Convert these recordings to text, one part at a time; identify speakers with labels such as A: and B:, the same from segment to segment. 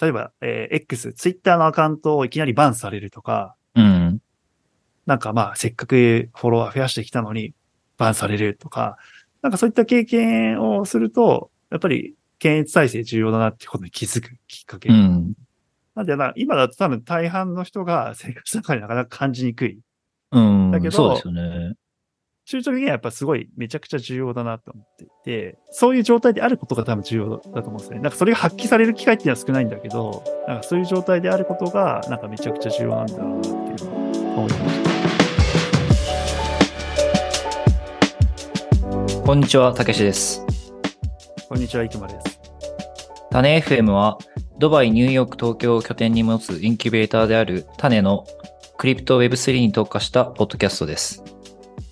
A: 例えば、えー X、ツイッターのアカウントをいきなりバンされるとか、
B: うん。
A: なんかまあ、せっかくフォロワー増やしてきたのに、バンされるとか、なんかそういった経験をすると、やっぱり検閲体制重要だなってことに気づくきっかけ。
B: うん。
A: なんでな、今だと多分大半の人が生活の中でなかなか感じにくい。
B: うん。
A: だけど
B: そうですよね。
A: 中長期的にはやっぱすごいめちゃくちゃ重要だなと思っていて、そういう状態であることが多分重要だと思うんですね。なんかそれが発揮される機会っていうのは少ないんだけど、なんかそういう状態であることが、なんかめちゃくちゃ重要なんだろうなっていうのを思いました。
B: こんにちは、たけしです。
A: こんにちは、いくまです。
B: 種 FM は、ドバイ、ニューヨーク、東京を拠点に持つインキュベーターである種のクリプト Web3 に特化したポッドキャストです。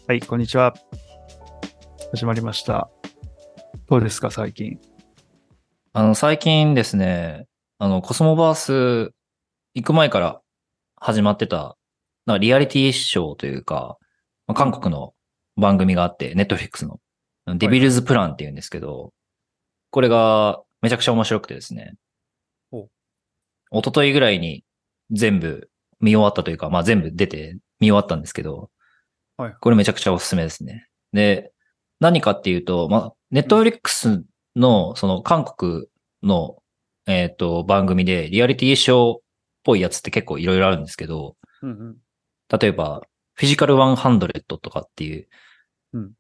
A: はい、こんにちは。始まりました。どうですか、最近？
B: あの、最近ですね、あの、コスモバース行く前から始まってた、なんかリアリティショーというか、まあ韓国の番組があって、ネットフリックスの、デビルズプランっていうんですけど、これがめちゃくちゃ面白くてですね
A: ほう。
B: 一昨日ぐらいに全部見終わったというか、まあ全部出て見終わったんですけど、
A: はい
B: これめちゃくちゃおすすめですね。で、何かっていうと、まあ、ネットフリックスの、その韓国の、えっ、と、番組で、リアリティショーっぽいやつって結構いろいろあるんですけど、
A: うんうん。
B: 例えば、フィジカル100とかっていう、
A: うん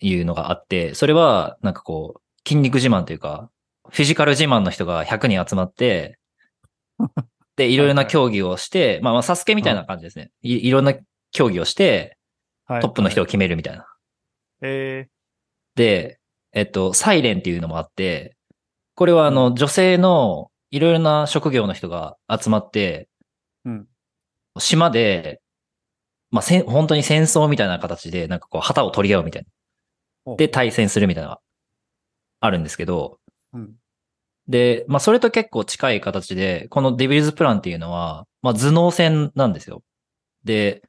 B: いうのがあって、それは、なんかこう、筋肉自慢というか、フィジカル自慢の人が100人集まって、で、いろいろな競技をして、まあまあ、サスケみたいな感じですね。いいろんな競技をして、
A: はい。
B: トップの人を
A: はい
B: 決めるみたいな。
A: え
B: で、えっと、サイレンっていうのもあって、これはあの、女性のいろいろな職業の人が集まって、
A: うん
B: 島で、まあ、せん本当に戦争みたいな形で、なんかこう、旗を取り合うみたいな。で、対戦するみたいなのがあるんですけど、
A: ーうん。
B: で、まあ、それと結構近い形で、このデビルズプランっていうのは、まあ、頭脳戦なんですよ。で、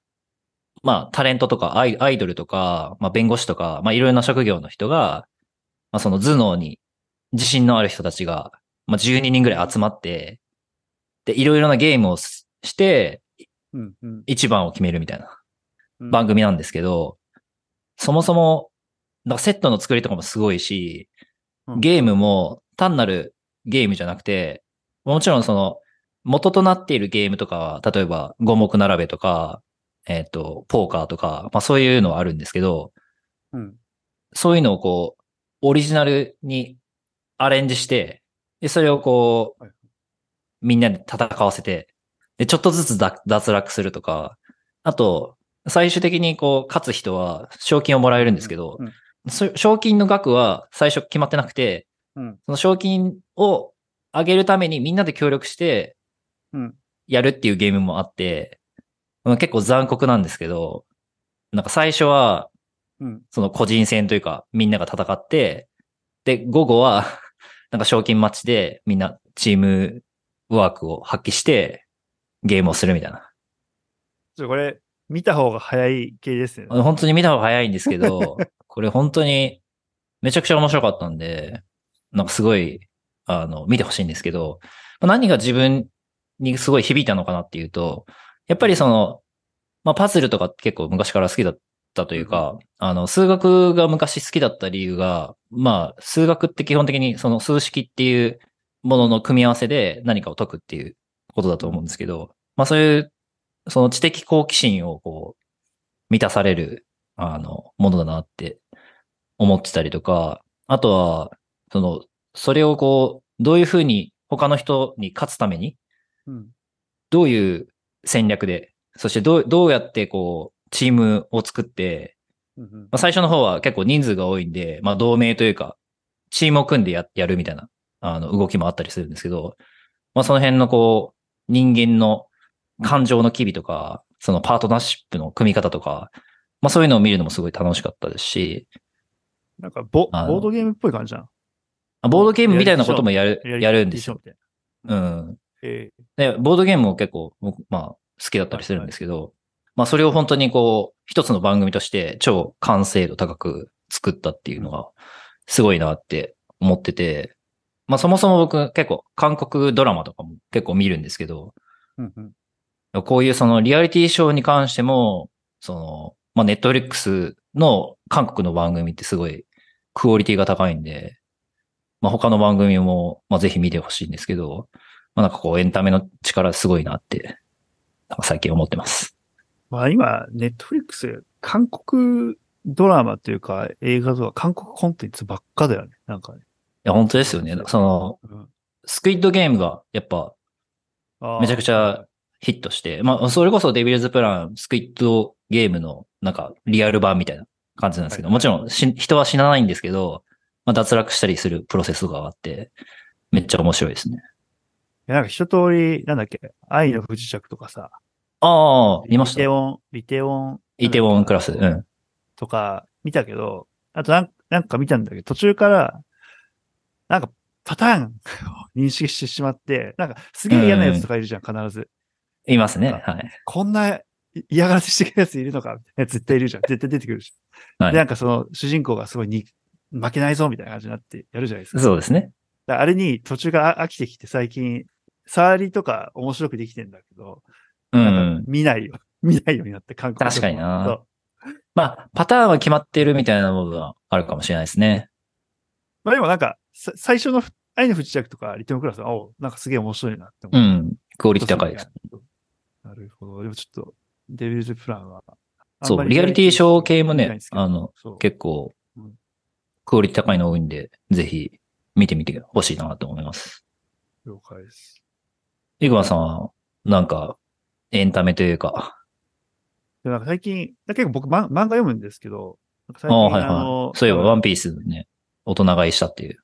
B: まあ、タレントとかアイアイドルとか、まあ、弁護士とか、まあ、いろいろな職業の人が、まあ、その頭脳に自信のある人たちが、まあ、12人ぐらい集まって、で、いろいろなゲームをしして、
A: うん。うん。
B: 一番を決めるみたいな
A: うん
B: 番組なんですけど、そもそも、なんかセットの作りとかもすごいし、
A: うん
B: ゲームも単なるゲームじゃなくて、もちろんその元となっているゲームとかは、例えば五目並べとか、えっ、と、ポーカーとか、まあそういうのはあるんですけど、
A: うん。
B: そういうのをこう、オリジナルにアレンジして、で、それをこう
A: はい、
B: みんなで戦わせて、で、ちょっとずつ脱脱落するとか、あと、最終的にこう、勝つ人は賞金をもらえるんですけど、
A: うん
B: そ賞金の額は最初決まってなくて、
A: うん。
B: その賞金を上げるためにみんなで協力して
A: うん。
B: やるっていうゲームもあって、まあ結構残酷なんですけど、なんか最初は
A: うん。
B: その個人戦というか、みんなが戦って、で、午後は、なんか賞金マッチでみんなチームワークを発揮して、ゲームをするみたいな。
A: ちょこれ、見た方が早い系ですね。
B: 本当に見た方が早いんですけど、これ本当にめちゃくちゃ面白かったんで、なんかすごい、あの、見てほしいんですけど、まあ何が自分にすごい響いたのかなっていうと、やっぱりその、まあパズルとか結構昔から好きだったというか、あの、数学が昔好きだった理由が、まあ、数学って基本的にその数式っていうものの組み合わせで何かを解くっていうことだと思うんですけど、まあそういう、その知的好奇心をこう、満たされる、あの、ものだなって思ってたりとか、あとは、その、それをこう、どういうふうに他の人に勝つために、
A: うん。
B: どういう戦略で、そしてどう、どうやってこう、チームを作って、まあ、最初の方は結構人数が多いんで、まあ同盟というか、チームを組んでややるみたいな、あの、動きもあったりするんですけど、まあその辺のこう、人間の感情の機微とか、そのパートナーシップの組み方とか、まあそういうのを見るのもすごい楽しかったですし、
A: なんかボ、ボードゲームっぽい感じじゃん。
B: あボードゲームみたいなこともやる、やるんですよ。うん。
A: え
B: で、ボードゲームも結構僕、まあ、好きだったりするんですけど、まあそれを本当にこう、一つの番組として超完成度高く作ったっていうのが、すごいなって思ってて、まあそもそも僕結構韓国ドラマとかも結構見るんですけど、
A: うんうん。
B: こういうそのリアリティショーに関しても、その、まあ、ネットフリックスの韓国の番組ってすごいクオリティが高いんで、まあ、他の番組も、まあ、ぜひ見てほしいんですけど、まあ、なんかこうエンタメの力すごいなって、なんか最近思ってます。
A: まあ今、ネットフリックス、韓国ドラマというか映画とか韓国コンテンツばっかだよね。なんかね。
B: いや、本当ですよね。その、
A: うん
B: スクイッドゲームがやっぱめちゃくちゃヒットして、まあ、それこそデビルズプラン、スクイッドゲームのなんかリアル版みたいな感じなんですけど、
A: はい
B: もちろんし人は死なないんですけど、まあ、脱落したりするプロセスがあって、めっちゃ面白いですね。
A: いやなんか一通り、なんだっけ、愛の不時着とかさ。
B: ああ、見ました。
A: リテオン、リテオン。
B: イテウォンクラス。うん。
A: とか見たけど、あとなんなんか見たんだけど、途中から、なんかパターンを 認識してしまって、なんかすげえ嫌なやつとかいるじゃん、必ず。
B: いますね。はい。
A: こんな嫌がらせしてくるやついるのかみたいな絶対いるじゃん。絶対出てくるし。
B: はい
A: で、なんかその主人公がすごいに負けないぞみたいな感じになってやるじゃないですか。
B: そうですね。
A: あれに途中から飽きてきて最近、触りとか面白くできてんだけど、
B: う
A: なん。見ないよ。見ないようになって、韓国
B: 確かになまあ、パターンは決まってるみたいなものがあるかもしれないですね。
A: まあでもなんか、さ最初の愛の不時着とかリテオンクラスは、おなんかすげえ面白いなって思う。
B: うん。クオリティ高いです。
A: なるほど。でもちょっと、デビルズプランは。
B: そう、リアリティショー系もね、あ
A: の、
B: 結構
A: うん、
B: クオリティ高いの多いんで、ぜひ見てみてほしいなと思います。
A: 了解です。
B: イグマさんは、なんか、エンタメというか、
A: でなんか最近、結構僕、ま、漫画読むんですけど、最近、
B: ああ、はいはい。そういえば、ワンピースね、大人買いしたっていう。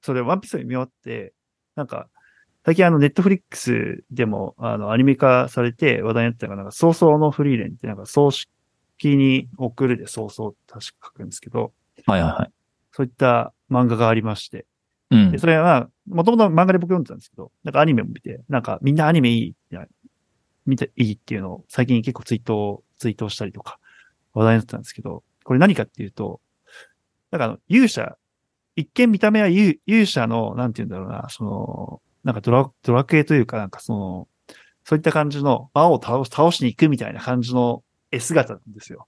A: それ、ワンピースを見終わって、なんか、最近あの、ネットフリックスでも、あの、アニメ化されて話題になってたのが、なんか、早々のフリーレンって、なんか、葬式に送るで早々って確か書くんですけど、
B: はいはいはい。
A: そういった漫画がありまして、で、。それは、もともと漫画で僕読んでたんですけど、なんかアニメも見て、なんかみんなアニメいい、見ていいっていうのを最近結構ツイート、ツイートしたりとか話題になってたんですけど、これ何かっていうと、なんかあの、勇者、一見見た目は勇勇者の、なんて言うんだろうな、その、なんかドラ、ドラクエというか、なんかその、そういった感じの魔王を倒し倒しに行くみたいな感じの絵姿なんですよ。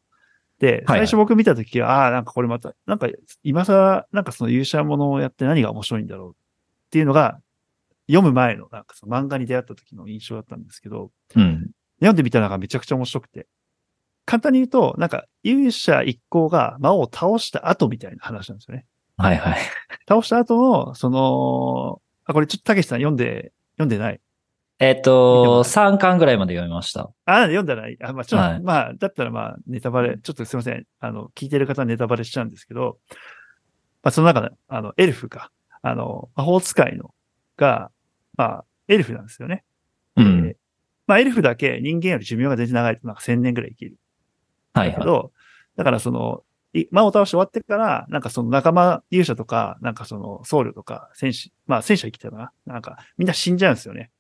A: で、
B: はい
A: 最初僕見たときは、ああー、なんかこれまた、なんか今さ、なんかその勇者ものをやって何が面白いんだろうっていうのが、読む前の、なんかその漫画に出会った時の印象だったんですけど、
B: うん。
A: 読んでみたのがめちゃくちゃ面白くて。簡単に言うと、なんか勇者一行が魔王を倒した後みたいな話なんですよね。
B: はいはい。
A: 倒した後の、その、あ、これちょっとたけしさん読んで、読んでない。
B: えっ
A: 見て
B: と、
A: も
B: 3巻ぐらいまで読みました。
A: あ、読んでない。あ、まあ、ちょっと、
B: はい
A: まあ、だったらまあ、ネタバレ、ちょっとすいません。あの、聞いてる方はネタバレしちゃうんですけど、まあ、その中で、あの、エルフが、あの、魔法使いの、が、まあ、エルフなんですよね。
B: うん
A: で。まあ、エルフだけ人間より寿命が全然長いと、なんか1000年ぐらい生きる。
B: はいはい。
A: けど、だからその、い魔王倒して終わってから、なんかその仲間勇者とか、なんかその僧侶とか戦士、まあ戦士は生きてたな。なんかみんな死んじゃうんですよね。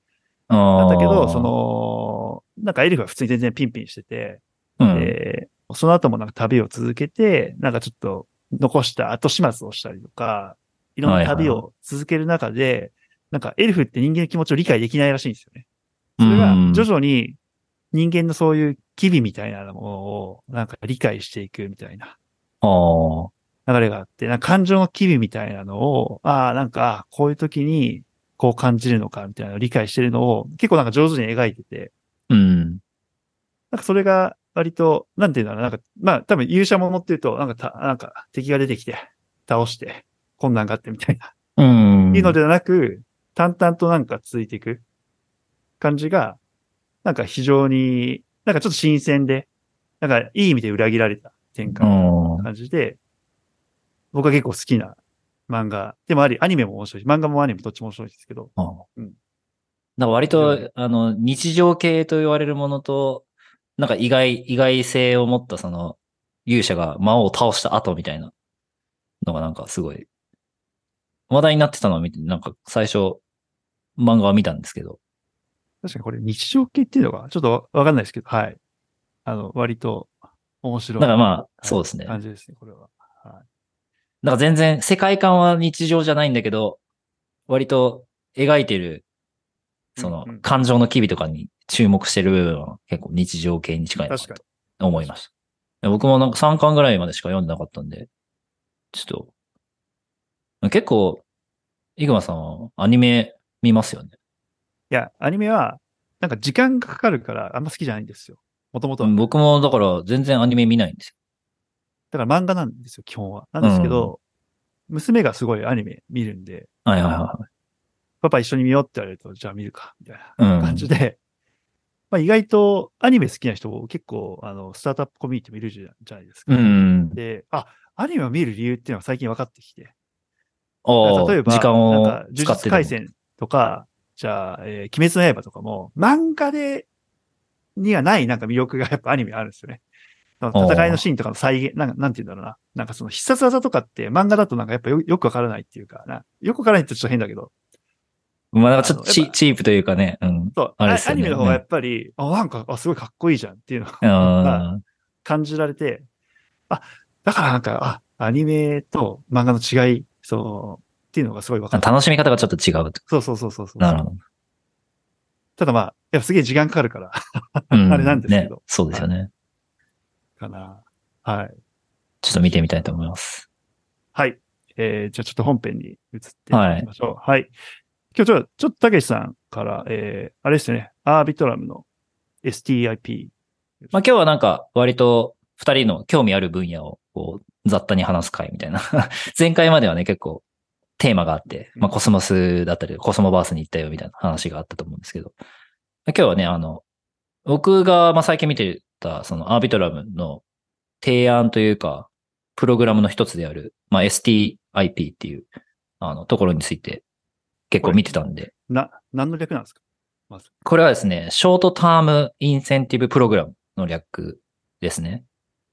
A: なんだけど、そ、の、なんかエルフは普通に全然ピンピンしてて、
B: うん。
A: で、その後もなんか旅を続けて、なんかちょっと残した後始末をしたりとか、いろんな旅を続ける中で、なんかエルフって人間の気持ちを理解できないらしいんですよね。それが
B: うん
A: 徐々に人間のそういう機微みたいなものをなんか理解していくみたいな。流れがあって、なんか感情の機微みたいなのを、ああ、なんか、あこういう時にこう感じるのかみたいなのを理解してるのを結構なんか上手に描いてて、
B: うん。
A: なんかそれが割と、なんていうんだろうな、なんか、まあ多分勇者ものっていうと、なんかた、なんか敵が出てきて、倒して、困難があってみたいな、
B: うん。
A: いうのではなく、淡々となんか続いていく感じが、なんか非常に、なんかちょっと新鮮で、なんかいい意味で裏切られた展開
B: うん。
A: 感じで、僕は結構好きな漫画でもあり、アニメも面白いし、漫画もアニメどっちも面白いですけど、うん
B: うん。なんか割と、あの、日常系と言われるものと、なんか意外、意外性を持ったその、勇者が魔王を倒した後みたいなのがなんかすごい、話題になってたのを見て、なんか最初、漫画は見たんですけど、
A: 確かにこれ日常系っていうのがちょっとわわかんないですけど、はい。あの、割と面白い。
B: だからまあ、
A: はい
B: そうですね。
A: 感じですね、これは。はい。
B: なんか全然世界観は日常じゃないんだけど、割と描いてるその感情の機微とかに注目してる部分は結構日常系に近いなと思いました。僕もなんか3巻ぐらいまでしか読んでなかったんで、ちょっと、結構、イグマさんはアニメ見ますよね。
A: いや、アニメは、なんか時間がかかるからあんま好きじゃないんですよ。もともとは。
B: 僕もだから全然アニメ見ないんですよ。
A: だから漫画なんですよ、基本は。なんですけど、娘がすごいアニメ見るんで、
B: はいはいは
A: パパ一緒に見ようって言われると、じゃあ見るか、みたい。な感じで、まあ意外とアニメ好きな人結構、あの、スタートアップコミュニティもいるじゃないですか。
B: うん。
A: で、あ、アニメを見る理由っていうのは最近分かってきて。
B: ああ、
A: 例えば、
B: 時間を
A: なんか、呪術
B: 使ってでも。
A: 廻戦とか、じゃあ、えー鬼滅の刃とかも、漫画で、にはないなんか魅力がやっぱアニメあるんですよね。戦いのシーンとかの再現、なんかなんて言うんだろうな。なんかその必殺技とかって漫画だとなんかやっぱよよくわからないっていうかな。よくわからないってちょっと変だけど。
B: まあなんかちょっとチチープというかね。うん。
A: そう、
B: あれね
A: アニメの方がやっぱり、あ、なんか、あ、すごいかっこいいじゃんっていうのが
B: あ
A: 感じられて、あ、だからなんか、あ、アニメと漫画の違い、そう、っていうのがすごい分か
B: あ。
A: った。
B: 楽しみ方がちょっと違うと。
A: そうそうそうそうそう。
B: なるほど。
A: ただまあ、やっぱすげえ時間かかるから、
B: うん
A: あれなんですけど
B: ね、そうですよね。
A: かな。はい。
B: ちょっと見てみたいと思います。
A: はい。えー、じゃあちょっと本編に移っていきましょう。はい。今日ちょっと、ちょっとたけしさんから、えー、あれですよね、アービトラムの STIP。
B: まあ今日はなんか割と二人の興味ある分野をこう雑多に話す会みたいな。前回まではね結構テーマがあって、まあコスモスだったりコスモバースに行ったよみたいな話があったと思うんですけど。今日はね、あの、僕がまあ最近見てたそのアービトラムの提案というか、プログラムの一つである、まあ STIP っていうあのところについて結構見てたんで、
A: な、何の略なんですか？まず。
B: これはですね、ショートタームインセンティブプログラムの略ですね。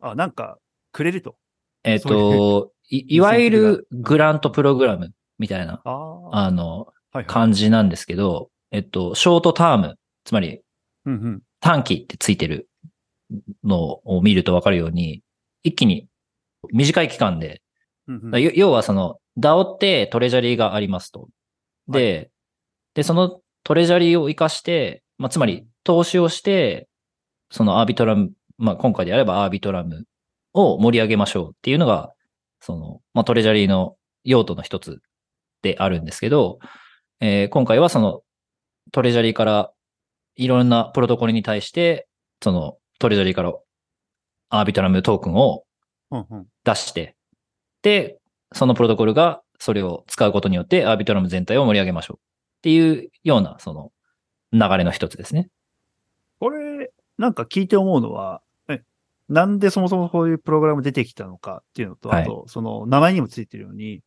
A: あ、なんか、くれると。
B: えっ、
A: そうい
B: と、い、いわゆるグラントプログラムみたいな、
A: ああ。は
B: あの、
A: い、はい。
B: 感じなんですけど、えっと、ショートターム、つまり
A: うんうん。
B: 短期ってついてるのを見るとわかるように、一気に短い期間で、
A: うんうん。
B: よ要はその、DAO って treasury がありますと。で、で、その treasury を活かして、まあ、つまり投資をして、その Arbitrum、まあ、今回であれば Arbitrum を盛り上げましょうっていうのが、その、まあ、 treasury の用途の一つであるんですけど、えー今回はその treasury からいろんなプロトコルに対して、その treasury からアービトラムトークンを
A: うんうん。
B: 出して、で、そのプロトコルがそれを使うことによってアービトラム全体を盛り上げましょうっていうような、その流れの一つですね。
A: これ、なんか聞いて思うのは、え、なんでそもそもこういうプログラム出てきたのかっていうのと、
B: はい
A: あと、その名前にもついてるように、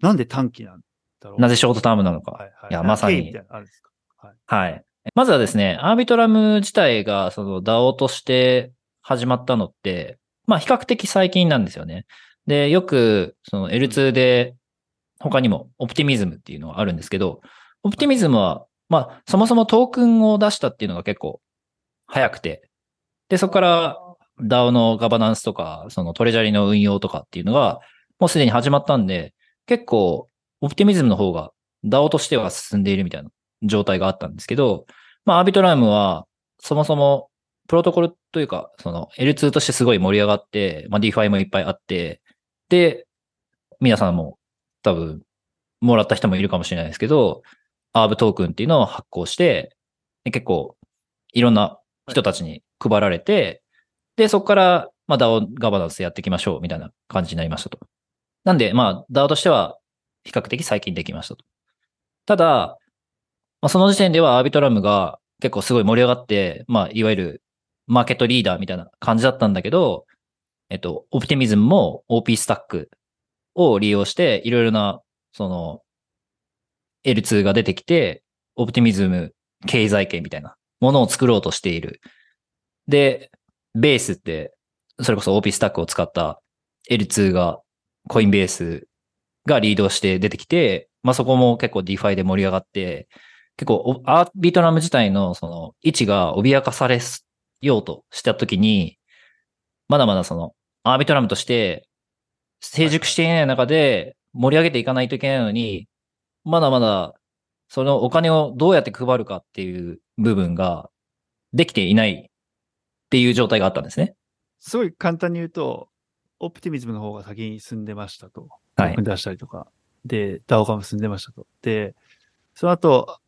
A: なんで短期なんだろう？
B: なぜショートタームなのか。
A: はいはい。
B: いやまさに
A: はい。
B: はい。まずはですね、アービトラム自体がその DAO として始まったのって、まあ比較的最近なんですよね。で、よくその L2 で他にもオプティミズムっていうのがあるんですけど、オプティミズムは、まあそもそもトークンを出したっていうのが結構早くて、で、そこから DAO のガバナンスとか、そのトレジャリの運用とかっていうのがもうすでに始まったんで、結構オプティミズムの方が DAO としては進んでいるみたいな状態があったんですけど、まあ、アービトラムは、そもそも、プロトコルというか、その L2 としてすごい盛り上がって、まあ、DeFi もいっぱいあって、で、皆さんも多分、もらった人もいるかもしれないですけど、アーブトークンっていうのを発行して、結構、いろんな人たちに配られて、で、そこから、まあ、DAO ガバナンスやっていきましょう、みたいな感じになりましたと。なんで、まあ、DAO としては、比較的最近できましたと。ただ、まあ、その時点ではアービトラムが結構すごい盛り上がって、まあ、いわゆるマーケットリーダーみたいな感じだったんだけど、えっと、オプティミズムも OP スタックを利用して、いろいろな、その、L2 が出てきて、オプティミズム経済圏みたいなものを作ろうとしている。で、ベースって、それこそ OP スタックを使った L2 が、コインベースがリードして出てきて、まあそこも結構 DeFi で盛り上がって、結構おアービトラム自体のその位置が脅かされようとしたときに、まだまだそのアービトラムとして成熟していない中で盛り上げていかないといけないのに、まだまだそのお金をどうやって配るかっていう部分ができていないっていう状態があったんですね。
A: すごい簡単に言うと、オプティミズムの方が先に進んでましたと。
B: はい
A: 出したりとか。で、ダオカも進んでましたと。で、その後、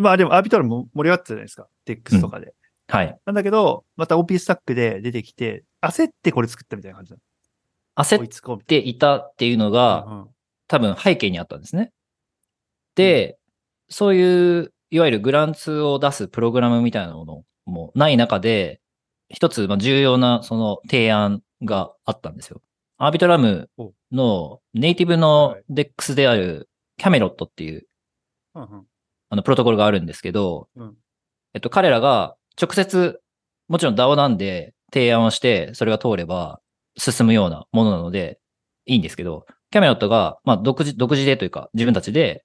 A: まあでもアービトラも盛り上がってたじゃないですか。DEX とかで。
B: はい。
A: なんだけど、また OP スタックで出てきて、焦ってこれ作ったみたいな感じだ。
B: 焦っていたっていうの
A: い
B: が、
A: な。うん
B: 多分背景にあったんですね。で、そういう、いわゆるグランツを出すプログラムみたいなものもない中で、一つまあ重要なその提案があったんですよ。アービトラムのネイティブの
A: はい
B: DEX であるキャメロットっていう
A: うんうん
B: あのプロトコルがあるんですけど、
A: うん。
B: えっと彼らが直接、もちろん DAO なんで提案をしてそれが通れば進むようなものなのでいいんですけど、 Camelot が、まあ、独自、独自でというか、自分たちで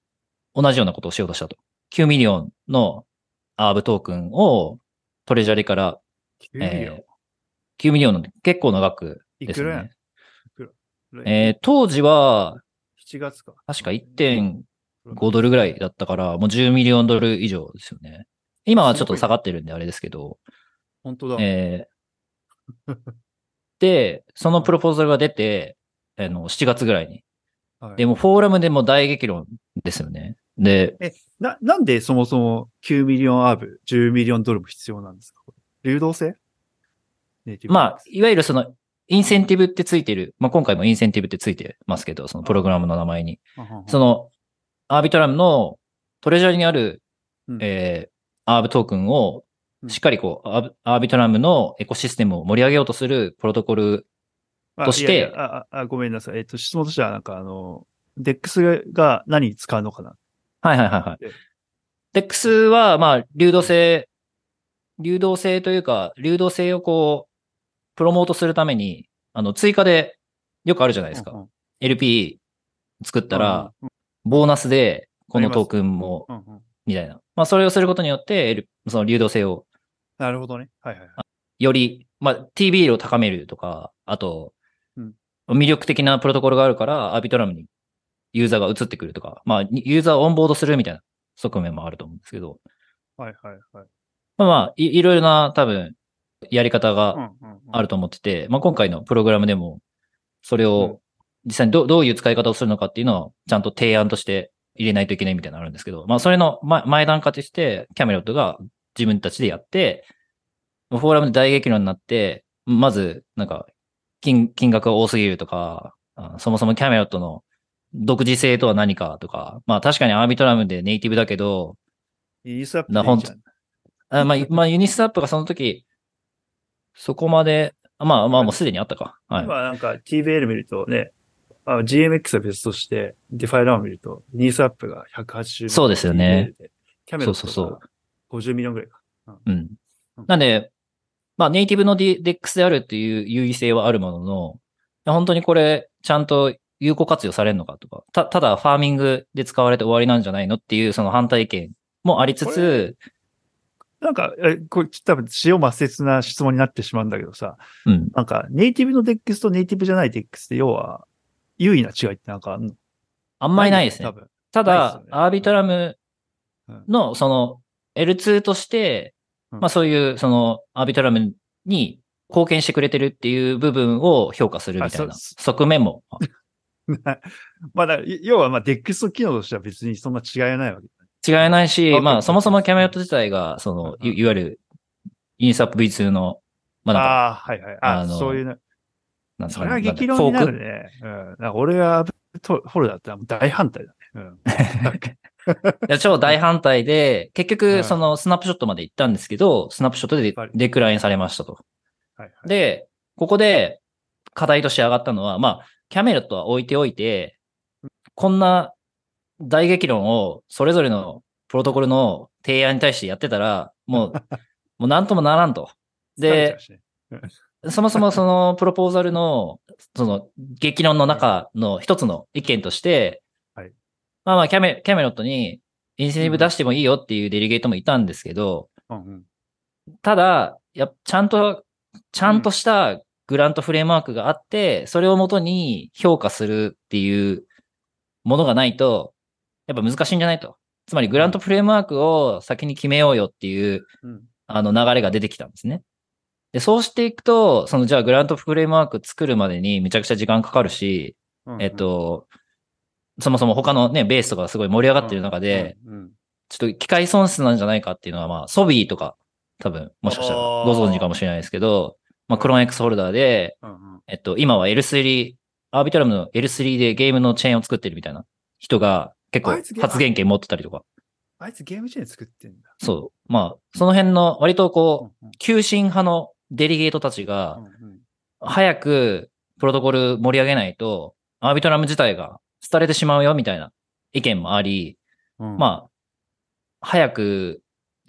B: 同じようなことをしようとしたと。9 million の ARB トークンを treasury から、
A: 9 million？
B: えー9 million の結構長くです
A: いくら
B: えー当時は、
A: 7月か。
B: 確か1.5ドルぐらいだったから、もう10 million ドル以上ですよね。今はちょっと下がってるんであれですけど、
A: 本当だ。
B: えーで、そのプロポーザルが出て、あの、7月ぐらいに。
A: はい
B: でも、フォーラムでも大激論ですよね。で、
A: な、なんでそもそも9 million ARB、10 million ドルも必要なんですか？流動性？
B: まあ、いわゆるその、インセンティブってついてる。まあ、今回もインセンティブってついてますけど、そのプログラムの名前に。その、 Arbitrum の treasury にある、
A: うん
B: えーアーブトークンを
A: うん
B: しっかりこう、アーブアービトラムのエコシステムを盛り上げようとするプロトコル。
A: あ
B: として
A: いやいやあああ、ごめんなさい。えっと、質問としては、なんかあの、DEX が何に使うのかな？
B: はいはいはいはい
A: え。
B: DEX は、まあ、流動性、流動性というか、流動性をこう、プロモートするために、あの、追加で、よくあるじゃないですか。
A: うんうん
B: LP 作ったら、、ボーナスで、このトークンも、みたいな。まあ、それをすることによって、その流動性を
A: なるほどね。はいはいはい。
B: より、まあ、TBL を高めるとか、あと、
A: うん
B: 魅力的なプロトコルがあるから、アービトラムにユーザーが移ってくるとか、まあ、ユーザーをオンボードするみたいな側面もあると思うんですけど、
A: はいはいはい。
B: まあまあ、いいろいろな多分、やり方があると思ってて、まあ今回のプログラムでも、それを実際にどどういう使い方をするのかっていうのをちゃんと提案として入れないといけないみたいなのあるんですけど、まあそれの前前段階として、キャメロットが自分たちでやって、フォーラムで大激論になって、まず、なんか、金、金額が多すぎるとか、あそもそもキャメロットの独自性とは何かとか、まあ確かにアービトラムでネイティブだけど、
A: イースアップ
B: な
A: でいいじ
B: あまあ、まあユニスワップがその時、そこまで、あまあまあもうすでにあったか。はい。
A: 今なんか TVL 見るとね、あ GMX は別として、 DeFiLlama を見ると、 Uniswap が180
B: そうですよね。
A: Camelot
B: そうそう
A: が50 million ぐらいか。
B: うん
A: うん。
B: なんで、まあネイティブの DEX であるっていう優位性はあるものの、本当にこれ、ちゃんと有効活用されるのかとか、た、ただ farming で使われて終わりなんじゃないのっていうその反対意見もありつ
A: こ
B: つ、
A: なんか、えこれ多分、塩抹殺な質問になってしまうんだけどさ、
B: うん。
A: なんか、ネイティブの DEX とネイティブじゃない DEX って要は、優位な違いってなんかあんの？
B: あんまりないですね
A: 多。分。
B: た
A: ないですよね、
B: だアービトラムのその L2 として、
A: うん
B: まあそういうそのアービトラムに貢献してくれてるっていう部分を評価するみたいな側面も
A: まあ、だ要は、まあ、DEX の機能としては別にそんな違いはないわけ。
B: 違いないし、まあそもそもキャメロット自体が、その、
A: うん
B: いいわゆるインスタップ V2 の、まあなんか、
A: ああ、はいはい。あ
B: あの
A: そういうの。
B: なん
A: それは激論になるね。うん。だから俺は、トホルだったら大反対だね。うん。
B: いや、超大反対で、結
A: う
B: 局、
A: ん
B: そのスナップショットまで行ったんですけど、スナップショットでデクラインされましたと。
A: はいはい、
B: で、ここで課題として上がったのは、まあ、キャメロットは置いておいて、こんな大激論をそれぞれのプロトコルの提案に対してやってたら、もう、もうなんともならんと。でそもそもそのプロポーザルの、その激論の中の一つの意見として、
A: はい
B: まあまあキャメ、キャメロットにインセンティブ出してもいいよっていうデリゲートもいたんですけど、
A: うんうん。
B: ただ、やっちゃんと、ちゃんとしたグラントフレームワークがあって、それをもとに評価するっていうものがないと、やっぱ難しいんじゃないと。つまりグラントフレームワークを先に決めようよっていう、
A: うん。
B: あの流れが出てきたんですね。で、そうしていくと、そのじゃあグラントフレームワーク作るまでにめちゃくちゃ時間かかるし、
A: うん
B: えっ、、と、そもそも他のね、ベースとかがすごい盛り上がってる中で、
A: うん、うん
B: ちょっと機械損失なんじゃないかっていうのは、まあ、ソビーとか、多分、もしかしたらご存知かもしれないですけど、まあ、クローン X ホルダーで、
A: うんうん
B: えっと、今は L3、アービトラムの L3 でゲームのチェーンを作ってるみたいな人が結構発言権持ってたりとか。
A: あいつゲームチェーン作ってんだ。
B: そう。まあ、その辺の割とこう、
A: うん
B: 急進派のデリゲートたち
A: う
B: が、早くプロトコル盛り上げないと、アービトラム自体が廃れてしまうよみたいな意見もあり、
A: うん
B: まあ、早く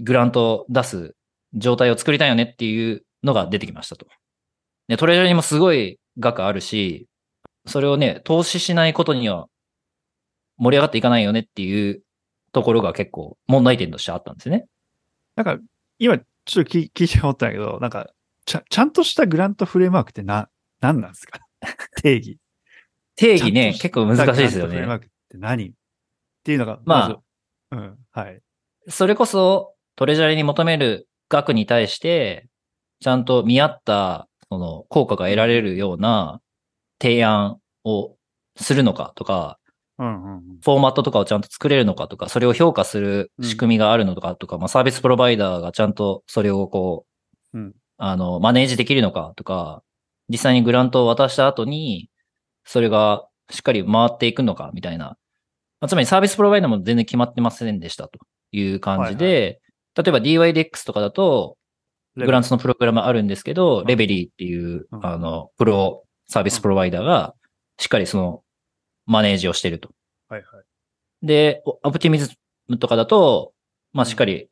B: グラント出す状態を作りたいよねっていうのが出てきましたと。で、トレジャーにもすごい額あるし、それをね、投資しないことには盛り上がっていかないよねっていうところが結構問題点としてあったんですよね。
A: なんか、今、ちょっと聞聞いて思ったんだけど、なんか、ちゃ、ちゃんとしたグラントフレームワークってな、何なんですか？定義。
B: 定義ね、結構難しいですよね。
A: グラントフレームワークって何？っていうのが、
B: まあ
A: ずうん、はい。
B: それこそトレジャーに求める額に対して、ちゃんと見合った、その、効果が得られるような提案をするのかとか、
A: うんうんうん。
B: フォーマットとかをちゃんと作れるのかとか、それを評価する仕組みがあるのかとか、まあサービスプロバイダーがちゃんとそれをこう、
A: うん
B: あの、マネージできるのかとか、実際にグラントを渡した後に、それがしっかり回っていくのかみたいな。まあつまりサービスプロバイダーも全然決まってませんでしたと。いう感じで、例えば DYDX とかだと、グラントのプログラムあるんですけど、
A: うん
B: レベリーっていう、
A: うん。
B: あの、プロサービスプロバイダーが、しっかりその、マネージをしてると。
A: はいはい。
B: で、オプティミズムとかだと、まあしっかり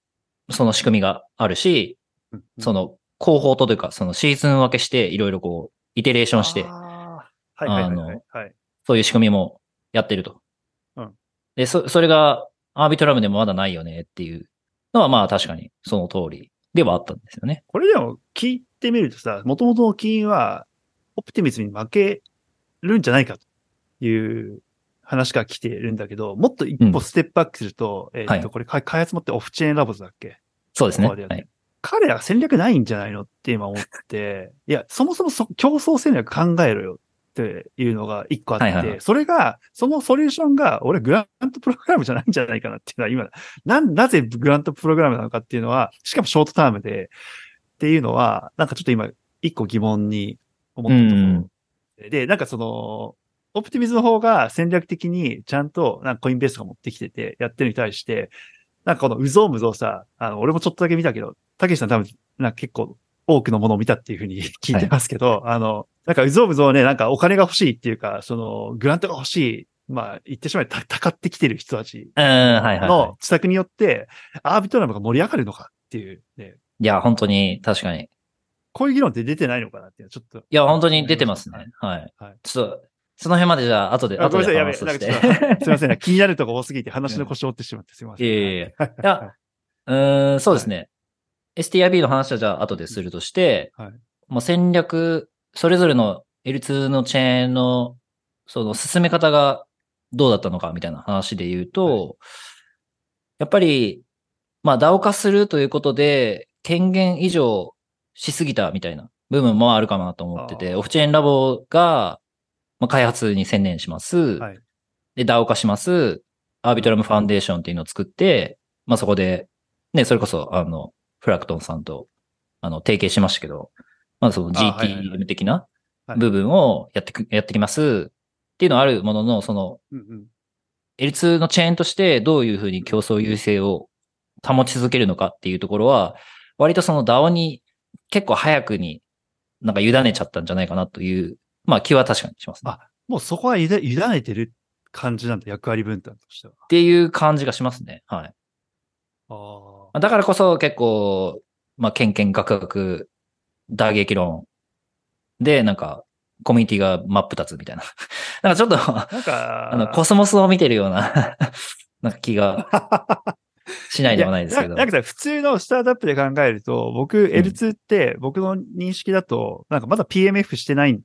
B: その仕組みがあるし、
A: うん。
B: その広報とというか、そのシーズン分けしていろいろこう、イテレーションして、
A: あーはいはいはいはい。はい。
B: そういう仕組みもやってると。
A: うん
B: で、そ、それがアービトラムでもまだないよねっていうのはまあ確かにその通りではあったんですよね。
A: これでも聞いてみるとさ、元々の金は、オプティミズムに負けるんじゃないかという話が来てるんだけど、もっと一歩ステップバックすると、えっ、
B: はい
A: と、これ開開発もってオフチェーンラボズだっけ？
B: そうですね。
A: 彼らが戦略ないんじゃないのって今思って、いや、そもそもそ競争戦略考えろよっていうのが一個あって、
B: はいはいはい。
A: それが、そのソリューションが、俺グラントプログラムじゃないんじゃないかなっていうのは今、なん、なぜグラントプログラムなのかっていうのは、しかもショートタームで、っていうのは、なんかちょっと今、一個疑問に思ったところ。
B: うん。
A: で、なんかその、オプティミズの方が戦略的にちゃんと、なんかコインベースが持ってきてて、やってるに対して、なんかこのうぞうむぞうさ、あの、俺もちょっとだけ見たけど、たけしさん多分、なんか結構多くのものを見たっていうふうに 聞いてますけど、あの、なんかうぞうむぞうね、なんかお金が欲しいっていうか、その、グラントが欲しい、まあ、言ってしまえばた、たかってきてる人たちの施策によって、アービトラムが盛り上がるのかっていう、ね、
B: い。いや、本当に確かに。
A: こういう議論って出てないのかなっていうちょっと。
B: いや、本当に出てますね。はい。
A: はい
B: ちょっと、その辺までじゃあ、後で、後で。話させて。
A: すいません。気になるとこ多すぎて話の腰折ってしまってすいません。
B: いえいえいえ
A: はい
B: いやうーん、そうですね。STIB の話はじゃあ後でするとして、
A: はい
B: もう戦略、それぞれの L2 のチェーンの、その進め方がどうだったのかみたいな話で言うと、やっぱり、まあ DAO 化するということで、権限以上しすぎたみたいな部分もあるかなと思ってて、オフチェーンラボが、まあ、開発に専念します。
A: はい。
B: で、DAO 化します。アービトラムファンデーションっていうのを作って、まあそこで、ね、それこそ、あの、フラクトンさんと、あの、提携しましたけど、まあその GTM 的な
A: はい
B: 部分をやってく、やってきますっていうのはあるものの、その、
A: うんうん。
B: L2 のチェーンとしてどういうふうに競争優勢を保ち続けるのかっていうところは、割とその DAO に結構早くになんか委ねちゃったんじゃないかなという、まあ気は確かにしますね。
A: あもうそこは委ね委ねてる感じなんだ、役割分担としては。
B: っていう感じがしますね。はい。
A: あ
B: まあだからこそ結構、まあ、けんけんがくがく、打撃論で、なんか、コミュニティが真っ二つみたいな。なんかちょっと、
A: あ。なんか、
B: あの、コスモスを見てるような、なんか気がしないでもないですけど。
A: やなんかさ、普通のスタートアップで考えると、僕、L2 って、僕の認識だと、なんかまだ PMF してないっていう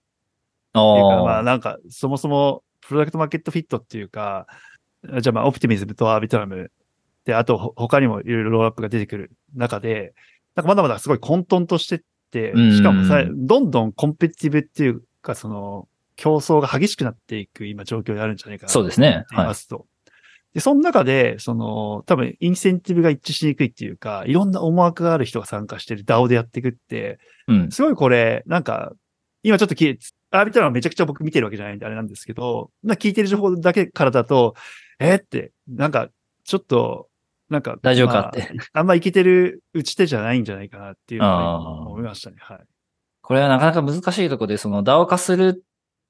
A: か、まあ
B: あ
A: なんか、そもそも、プロダクトマーケットフィットっていうか、じゃあまあ、オプティミズムとアービトラムで、あとほ他にもいろいろロールアップが出てくる中で、なんかまだまだすごい混沌としてって
B: うん、
A: しかもさ、どんどんコンペティティブっていうか、その、競争が激しくなっていく今状況であるんじゃないかな。
B: そうですね
A: っていますと。で、その中で、その、多分、インセンティブが一致しにくいっていうか、いろんな思惑がある人が参加してる DAO でやっていくって、
B: うん。
A: すごいこれ、なんか、今ちょっと聞いアービトラはめちゃくちゃ僕見てるわけじゃないんであれなんですけど、まあ聞いてる情報だけからだと、えーって、なんか、ちょっと、なんか、
B: 大丈夫か？って
A: まあ。あんまいけてる打ち手じゃないんじゃないかなっていう思いましたね。はい。
B: これはなかなか難しいところで、その DAO 化するっ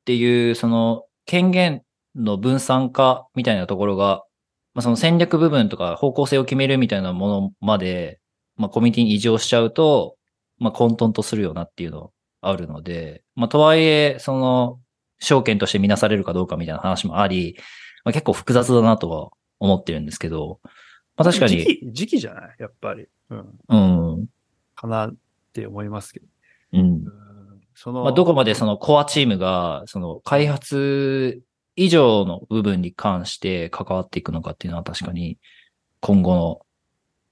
B: ていう、その権限の分散化みたいなところが、まあ、その戦略部分とか方向性を決めるみたいなものまで、まあ、コミュニティに異常しちゃうと、まあ、混沌とするよなっていうのあるので、まあ、とはいえ、その、証券として見なされるかどうかみたいな話もあり、まあ、結構複雑だなとは思ってるんですけど、まあ、確かに、
A: 時期、時期じゃない？やっぱり。うん。
B: うん、
A: かなって思いますけど。
B: うん
A: う。んその、
B: まあ、どこまでそのコアチームが、その開発以上の部分に関して関わっていくのかっていうのは確かに今後の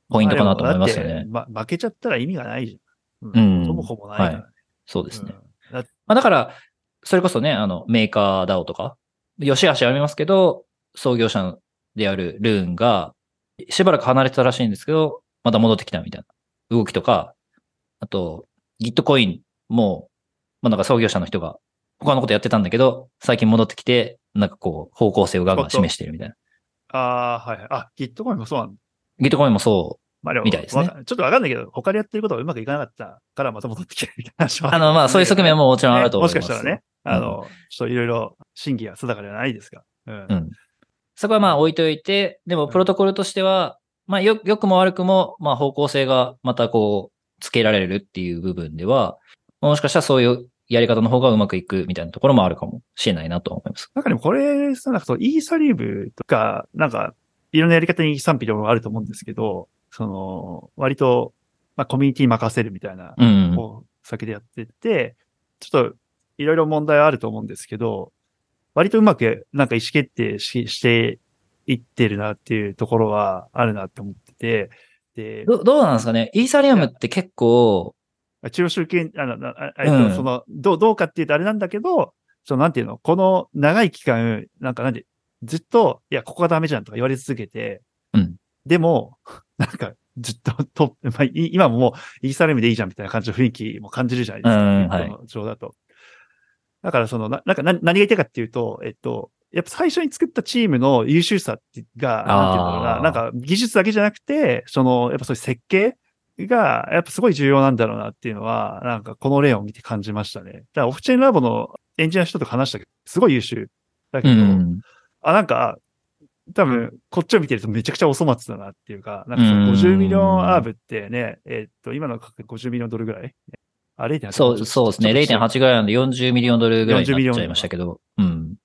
B: ポイントかなと思いますよね。
A: まあ負けちゃったら意味がないじゃん。
B: うん
A: そもそもないからね。
B: そうですね。
A: うんだ
B: まあ、だから、それこそね、あの、メーカー DAO とか、よしあしありますけど、創業者であるルーンが、しばらく離れてたらしいんですけど、また戻ってきたみたいな動きとか、あと、Gitcoin も、まあなんか創業者の人が他のことやってたんだけど、最近戻ってきて、なんかこう、方向性をガンガン示してるみたいな。
A: ああ、はいはい。あ、ギットコインもそうなんだ。
B: Gitcoin もそ
A: まあでも
B: みたいですね
A: ちょっとわかんないけど、他でやってることがうまくいかなかったからまた戻ってきてるみたいな話
B: う。
A: は
B: あの、まあそういう側面ももちろんあると思います。
A: ね もしかしたらね、あの、ちょっといろいろ審議は定かではないですが。うん。
B: うん。そこはまあ置いといて、でもプロトコルとしては、まあよ、良くも悪くも、まあ方向性がまたこう、つけられるっていう部分では、もしかしたらそういうやり方の方がうまくいくみたいなところもあるかもしれないなと思います。
A: なんかでもこれさ、なんかそう、イーサリーブとか、なんか、いろんなやり方に賛否両論あると思うんですけど、その、割と、まあコミュニティ任せるみたいな
B: うん。
A: を先でやってて、ちょっといろいろ問題はあると思うんですけど、割とうまくなんか意思決定ししていってるなっていうところはあるなって思ってて、で、
B: どどうなんですかね？イーサリアムって結構、
A: 中央集権、あの、ああえっと
B: うん
A: その、どう、どうかっていうとあれなんだけど、そのなんていうの、この長い期間、なんかなんで、ずっと、いや、ここがダメじゃんとか言われ続けて、
B: うん
A: でも、なんか、ずっとと、まあ、い今ももう、イーサレムでいいじゃんみたいな感じの雰囲気も感じるじゃないですか。
B: うん
A: ネットの上だと。だから、その、ななんか何、何が言いたいかっていうと、えっと、やっぱ最初に作ったチームの優秀さってが、なんていうんだろうな、なんか技術だけじゃなくて、その、やっぱそういう設計が、やっぱすごい重要なんだろうなっていうのは、なんかこの例を見て感じましたね。だからオフチェーンラボのエンジニアの人と話したけど、すごい優秀だけど、う
B: ん。
A: あ、なんか、多分、こっちを見てるとめちゃくちゃお粗末だなっていうか、なんかその
B: うん
A: 50 million ARB ってね、えっと、今の価格50 million ドルぐらい？あ、0.8
B: そう、そうですね。0.8ぐらいなんで40 million ドルぐらいに
A: 40
B: なっちゃいましたけど。うん。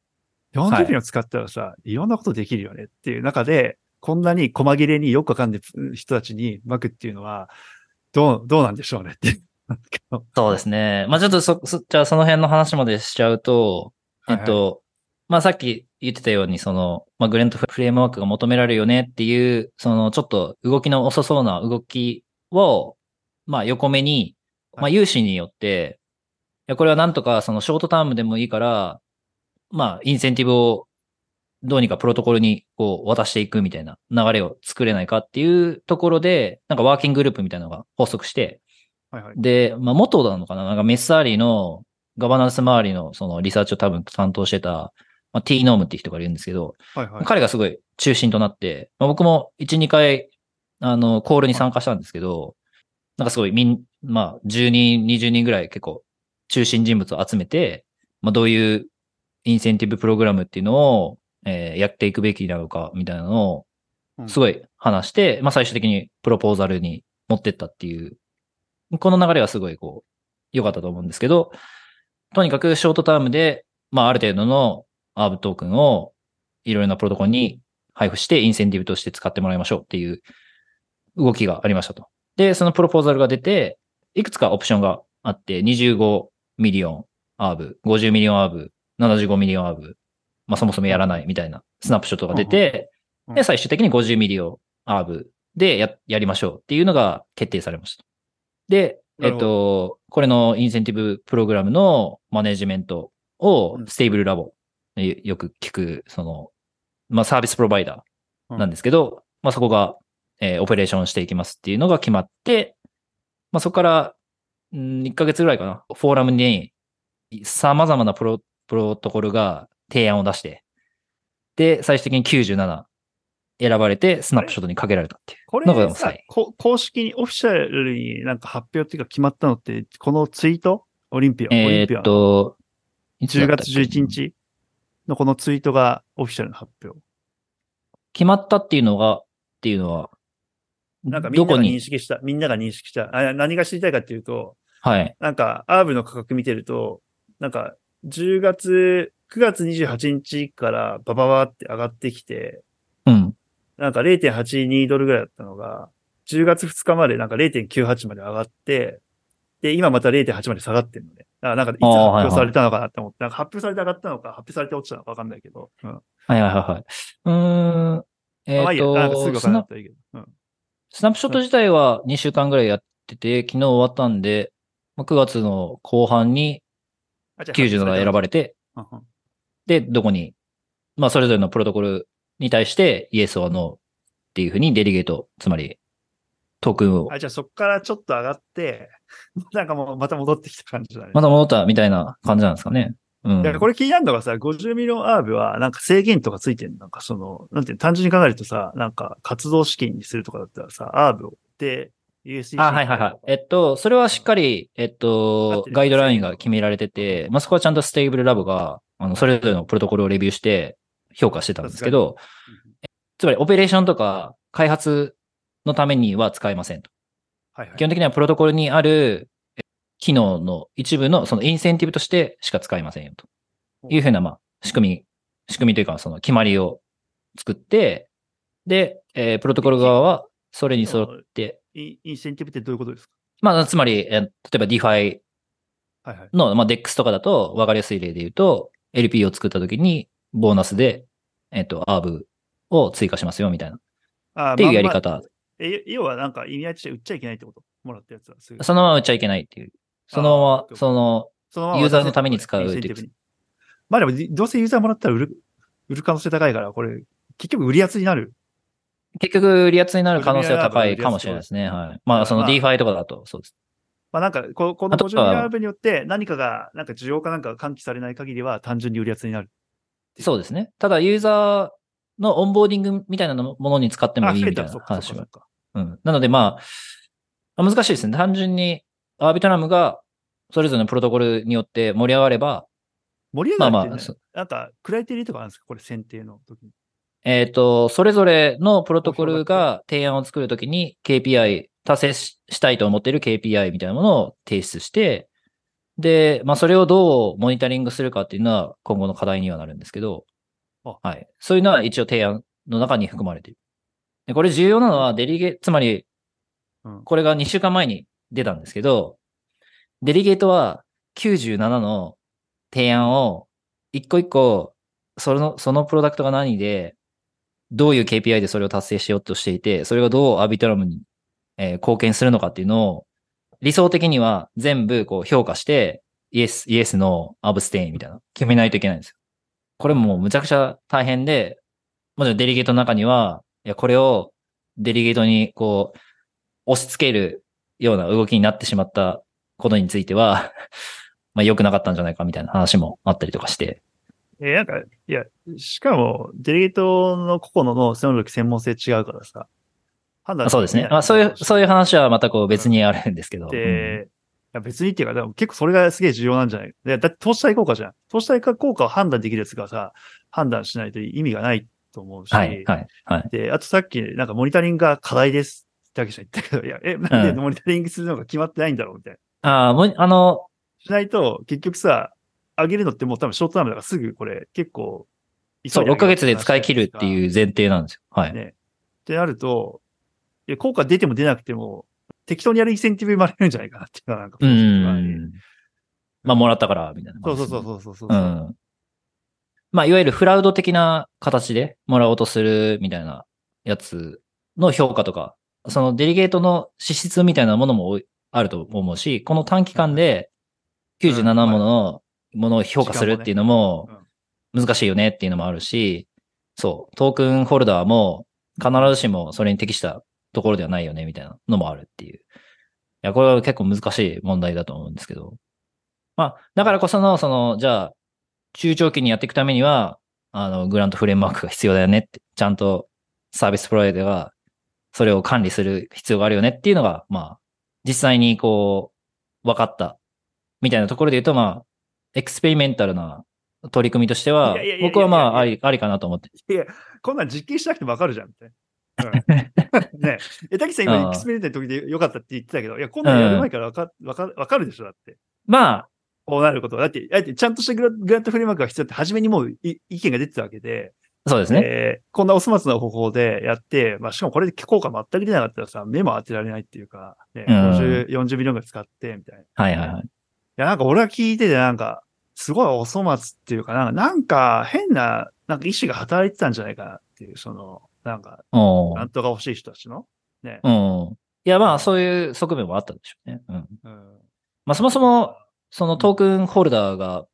A: 40
B: はい
A: million 使ったらさ、いろんなことできるよねっていう中で、こんなに細切れによくわかんない人たちに撒くっていうのは、どう、どうなんでしょうねって。
B: そうですね。まあちょっとそ、そじゃあその辺の話までしちゃうと、えっと、まあさっき言ってたように、その、まあグレントフレームワークが求められるよねっていう、そのちょっと動きの遅そうな動きを、まあ横目に、まあ有志によって、いやこれはなんとかそのショートタームでもいいから、まあインセンティブをどうにかプロトコルにこう渡していくみたいな流れを作れないかっていうところで、なんかワーキンググループみたいなのが発足して、
A: はいはい。
B: で、まあ、元なのかな？なんかメッサーリのガバナンス周りのそのリサーチを多分担当してた、まあ、T ノームっていう人がいるんですけど、
A: はいはい。
B: 彼がすごい中心となって、まあ、僕も1、2回、あの、コールに参加したんですけど、なんかすごいみん、まあ、10人、20人ぐらい結構中心人物を集めて、まあ、どういうインセンティブプログラムっていうのを、えーやっていくべきなのか、みたいなのを
A: うん
B: すごい話して、まあ最終的にプロポーザルに持ってったっていう、この流れはすごいこう、良かったと思うんですけど、とにかく short term で、まあある程度の ARB トークンをいろいろなプロトコルに配布してインセンティブとして使ってもらいましょうっていう動きがありましたと。で、そのプロポーザルが出て、いくつかオプションがあって、25 million ARB、50 million ARB、75 million ARB、まあそもそもやらないみたいな snapshot が出て、
A: うん
B: で、最終的に50ミリオン ARB でや、やりましょうっていうのが決定されました。で、えっと、これのインセンティブプログラムのマネジメントを
A: うん。
B: StableLab、よよく聞く、その、まあ service provider なんですけど、まあそこが、えーオペレーションしていきますっていうのが決まって、まあそこから、ん1ヶ月ぐらいかな、フォーラムに様々なプロ、プロトコルが提案を出して、で、最終的に97選ばれて、スナップショットにかけられたっていう。
A: これ
B: のが
A: さ
B: 最、
A: こ公式にオフィシャルになんか発表っていうか決まったのって、このツイート？オリンピア
B: えーっ。と、いつだ
A: 10
B: ったっけ
A: 月11日のこのツイートがオフィシャルの発表。
B: 決まったっていうのが、っていうのは、
A: なんかみんなが認識した、みんなが認識した。あ何が知りたいかっていうと、
B: はい。
A: なんか、アーブの価格見てると、なんか、10月、9月28日からバババって上がってきて、
B: うん。
A: なんか0.82ドルぐらいだったのが、10月2日までなんか0.98まで上がって、で、今また0.8まで下がってるのね。だからなんかいつ発表されたのかなって思って、なんか発表されて上がったのか、発表されて落ちたのかわかんないけど。うん。
B: はいはいはいはい。うーん。え
A: まあいいや、なんかす
B: ー、
A: ぐわ
B: と、スナ
A: かんないけど。うん。
B: スナップショット自体は2週間ぐらいやってて、昨日終わったんで、まあ9月の後半に
A: あ、じゃあ
B: 97選ばれて、で、どこに、まあそれぞれのプロトコルに対して yes か no っていうふうに delegate、つまりトークンを
A: あ、じゃあそっからちょっと上がって、なんかもうまた戻ってきた感じだね。
B: また戻ったみたいな感じなんですかね。うん。
A: これ気になるのがさ、50 million ARB はなんか制限とかついてるなんかその、なんていうの単純に考えるとさ、なんか活動資金にするとかだったらさ、 ARBで USDC。
B: あ、はいはいはい。えっと、それはしっかり、えっとガイドラインが決められてて、まあ、そこはちゃんと StableLab が、あの、それぞれのプロトコルをレビューして評価してたんですけど、つまりオペレーションとか開発のためには使えませんと。
A: はいはい
B: 基本的にはプロトコルにあるえ機能の一部のそのインセンティブとしてしか使えませんよというふうな、まあ、仕組み、仕組みというか、その決まりを作って、で、えープロトコル側はそれに沿って、
A: インセンティブってどういうことですか？
B: まあ、つまり、えー例えば DeFi
A: はいはい。
B: の、まあ、DEX とかだと分かりやすい例で言うと、LP を作った時に、ボーナスで、えっ、と、ARB を追加しますよ、みたいな。
A: あ
B: っていうやり
A: まあまあ
B: 方。
A: え、要はなんか意味合いとして売っちゃいけないってこと？もらったやつは。
B: そのまま売っちゃいけないっていう。その
A: あ
B: ま
A: ー
B: ま、その、
A: その
B: ユーザーのために使う
A: まあでも、どうせユーザーもらったら売る、売る可能性高いから、これ、結局売りやすになる。
B: 結局、利圧になる可能性は高いかもしれないですね。はい。まあ、その
A: まあ
B: DeFi とかだと、そうです。
A: まあなんか、ここの
B: あと
A: 50ミリアーブによって何かが、なんか需要かなんかが喚起されない限りは単純に売りやすになる。
B: そうですね。ただ、ユーザーのオンボーディングみたいなものに使っても
A: あ、
B: いいみたいな話は。うん。なのでまあ、難しいですね。単純に、アービトラムが、それぞれのプロトコルによって盛り上がれば、
A: 盛り上がるって、ね
B: まあまあそ
A: なんか、クライテリーとかあるんですか？これ選定の時に。
B: えっ、と、それぞれのプロトコルが提案を作るときに KPI、達成ししたいと思っている KPI みたいなものを提出して、で、まあ、それをどうモニタリングするかっていうのは今後の課題にはなるんですけど
A: あ、
B: はい。そういうのは一応提案の中に含まれている。でこれ重要なのはデリゲ、つまり
A: うん、
B: これが2週間前に出たんですけど、デリゲートは97の提案を一個一個、その、そのプロダクトが何で、どういう KPI でそれを達成しようとしていて、それがどうアビトラムに、えー貢献するのかっていうのを、理想的には全部こう評価して、イエス、イエスのアブステインみたいな、決めないといけないんですよ。これもうむちゃくちゃ大変で、もちろんデリゲートの中には、いや、これをデリゲートにこう、押し付けるような動きになってしまったことについては、まあ良くなかったんじゃないかみたいな話もあったりとかして。
A: えーなんか、いや、しかも、デリゲートの個々の能力専門性違うからさ、判断
B: そうですね。まあそういう、そういう話はまたこう別にあるんですけど。うん
A: で、いや別にっていうか、でも結構それがすげえ重要なんじゃないでだって投資対効果じゃん。投資対効果を判断できるやつがさ、判断しないと意味がないと思うし、
B: はい、はい、はい。
A: で、あとさっき、なんかモニタリングが課題ですってわけじゃ言ったけど、いや、え、なんで
B: うん
A: モニタリングするのが決まってないんだろうみたいな。
B: ああ、もう、あの、
A: しないと、結局さ、上げるのってもう多分ショートタームだからすぐこれ結構、
B: そう、6ヶ月で使い切るって
A: う。
B: いう前提なんですよ。はい。
A: ね。ってなると、いや効果出ても出なくても、適当にやるインセンティブ生まれるんじゃないかなっていうのはなんか、
B: うん。まあ、もらったから、みたいな、
A: そうそうそうそうそうそう。
B: うん。まあ、いわゆるフラウド的な形でもらおうとするみたいなやつの評価とか、そのデリゲートの資質みたいなものもあると思うし、この短期間で97もののものを評価するっていうのも難しいよねっていうのもあるし、そう、トークンホルダーも必ずしもそれに適したところではないよねみたいなのもあるっていう。いや、これは結構難しい問題だと思うんですけど。まあ、だからこその、その、じゃあ、中長期にやっていくためには、あの、グラントフレームワークが必要だよねって、ちゃんとサービスプロバイダーがそれを管理する必要があるよねっていうのが、まあ、実際にこう、分かったみたいなところで言うと、まあ、エクスペリメンタルな取り組みとしては、僕はまあ、あり、ありかなと思って。
A: いや、こんなん実験しなくても分かるじゃんって。うん、ね。え、滝さん今エクスペリメンタルの時でよかったって言ってたけど、いや、こんなんやる前から分か,、分か分かるでしょ、だって。
B: まあ、
A: こうなること。だって、だってちゃんとしたグラ grant framework が必要って、初めにもう意見が出てたわけで、
B: そうですね。
A: えー、こんなお粗末な方法でやって、まあ、しかもこれで効果全く出なかったらさ、目も当てられないっていうか、ね、うん、40, 40 million ぐらい使って、みたいな。
B: はいはいはい。い
A: や、なんか俺は聞いてて、なんか、すごいお粗末っていうかな、なんか変な、なんか意志が働いてたんじゃないかなっていう、その、なんか、なんとか欲しい人たちの。ね。
B: うん。いや、まあ、そういう側面もあったでしょうね。うん。うん、まあ、そもそも、そのトークンホルダーが、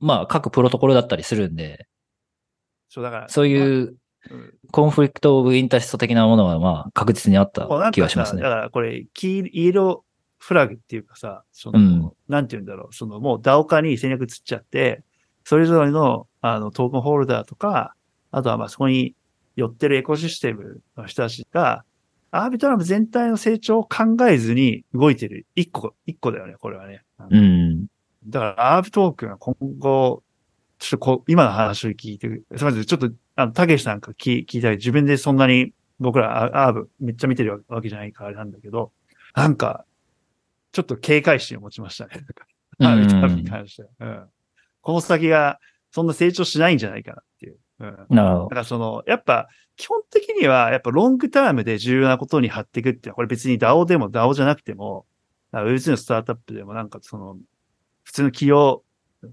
B: まあ、各プロトコルだったりするんで、
A: そうだから。
B: そういう、コンフリクトオブインタースト的なものは、まあ、確実にあった気がしますね。
A: だからこれ、キー、イエローフラグっていうかさ、その、うん、なんて言うんだろう、その、もう DAO 化に戦略つっちゃって、それぞれの、あの、トークンホルダーとか、あとはまあそこに寄ってるエコシステムの人たちが、アービトラム全体の成長を考えずに動いてる。一個、一個だよね、これはね。
B: うん。
A: だから、アービトークンは今後、ちょっとこう、今の話を聞いて、すみません、ちょっと、あの、たけしさんから聞聞いたり、自分でそんなに僕らアーブめっちゃ見てるわけじゃないからあれなんだけど、なんか、ちょっと警戒心を持ちましたね。アーブに関しては。うん。この先がそんな成長しないんじゃないかなっていう。
B: うん。なるほど。だ
A: からその、やっぱ、基本的には、やっぱロングタームで重要なことに貼っていくっていうのは、これ別に DAO でも DAO じゃなくても、Web2 のスタートアップでもなんかその、普通の企業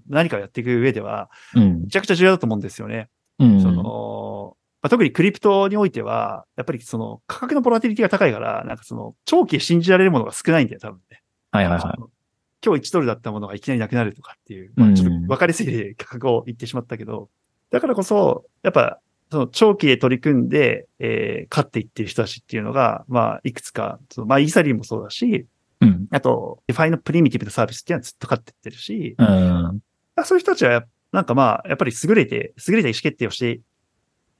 A: 何かをやっていく上では、めちゃくちゃ重要だと思うんですよね。うん、その、まあ、特にクリプトにおいては、やっぱりその価格のボラティリティが高いから、なんかその長期で信じられるものが少ないんだよ、多分ね。
B: はいはいはい。
A: 今日1ドルだったものがいきなりなくなるとかっていう、まあ、ちょっと分かりすぎて価格を言ってしまったけど、だからこそ、やっぱ、その長期で取り組んで、えー、勝っていってる人たちっていうのが、まあ、いくつか、そのまあ、イーサリアムもそうだし、
B: うん。
A: あと、 DeFi のプリミティブなサービスっていうのはずっと勝ってってるし、
B: うん。
A: そういう人たちは、なんかまあ、やっぱり優れて、優れた意思決定をして、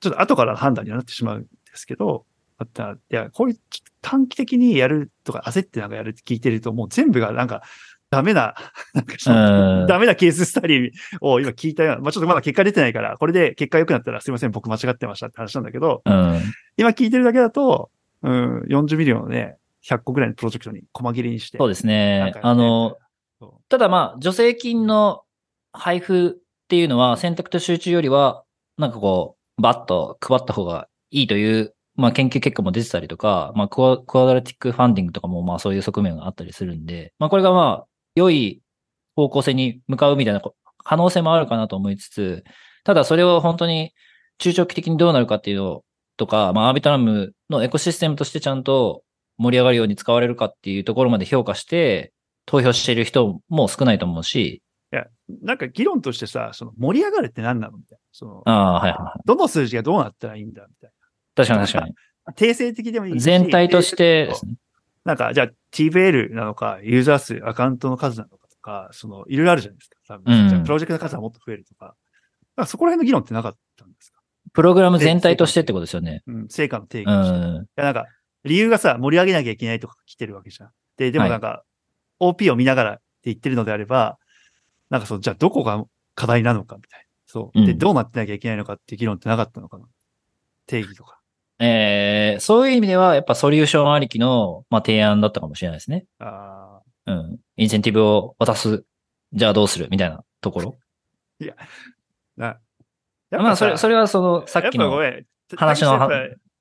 A: ちょっと後から判断になってしまうんですけど、あったいや、こういう短期的にやるとか焦ってなんかやるって聞いてると、もう全部がなんか、ダメな、なんかその、ダメなケーススタディを今聞いたような、まあちょっとまだ結果出てないから、これで結果良くなったらすいません、僕間違ってましたって話なんだけど、
B: うん、
A: 今聞いてるだけだと、うん、40 million のね、100個ぐらいのプロジェクトに細切れにして。
B: そうですね。ねあの、ただまあ、助成金の配布っていうのは選択と集中よりは、なんかこう、バッと配った方がいいという、まあ研究結果も出てたりとか、まあクワクアドラティックファンディングとかもまあそういう側面があったりするんで、まあこれがまあ、良い方向性に向かうみたいな可能性もあるかなと思いつつ、ただそれを本当に中長期的にどうなるかっていうのとか、まあアービトラムのエコシステムとしてちゃんと盛り上がるように使われるかっていうところまで評価して、投票している人も少ないと思うし。
A: いや、なんか議論としてさ、その盛り上がるって何なのみたいな。その
B: ああ、はいはい。
A: どの数字がどうなったらいいんだみたい
B: な。確かに確かに。
A: 定性的でもいい
B: 全体としてですね。
A: なんか、じゃあ TVL なのか、ユーザー数、アカウントの数なのかとか、その、いろいろあるじゃないですか。多分、うん、じゃあプロジェクトの数はもっと増えるとか。だからそこら辺の議論ってなかったんですか？
B: プログラム全体としてってことですよね。
A: うん、成果の定義として。うん、いや、なんか、理由がさ、盛り上げなきゃいけないとか来てるわけじゃん。で、でもなんか、OP を見ながらって言ってるのであれば、なんかそう、じゃあどこが課題なのかみたいな。そう。で、どうなってなきゃいけないのかっていう議論ってなかったのかな定義とか。
B: えー、そういう意味では、やっぱソリューションありきの、まあ、提案だったかもしれないですね。
A: あ
B: あ。うん。インセンティブを渡す。じゃあどうするみたいなところ。
A: いや、な、
B: まあ、それ、それはその、さっきの話の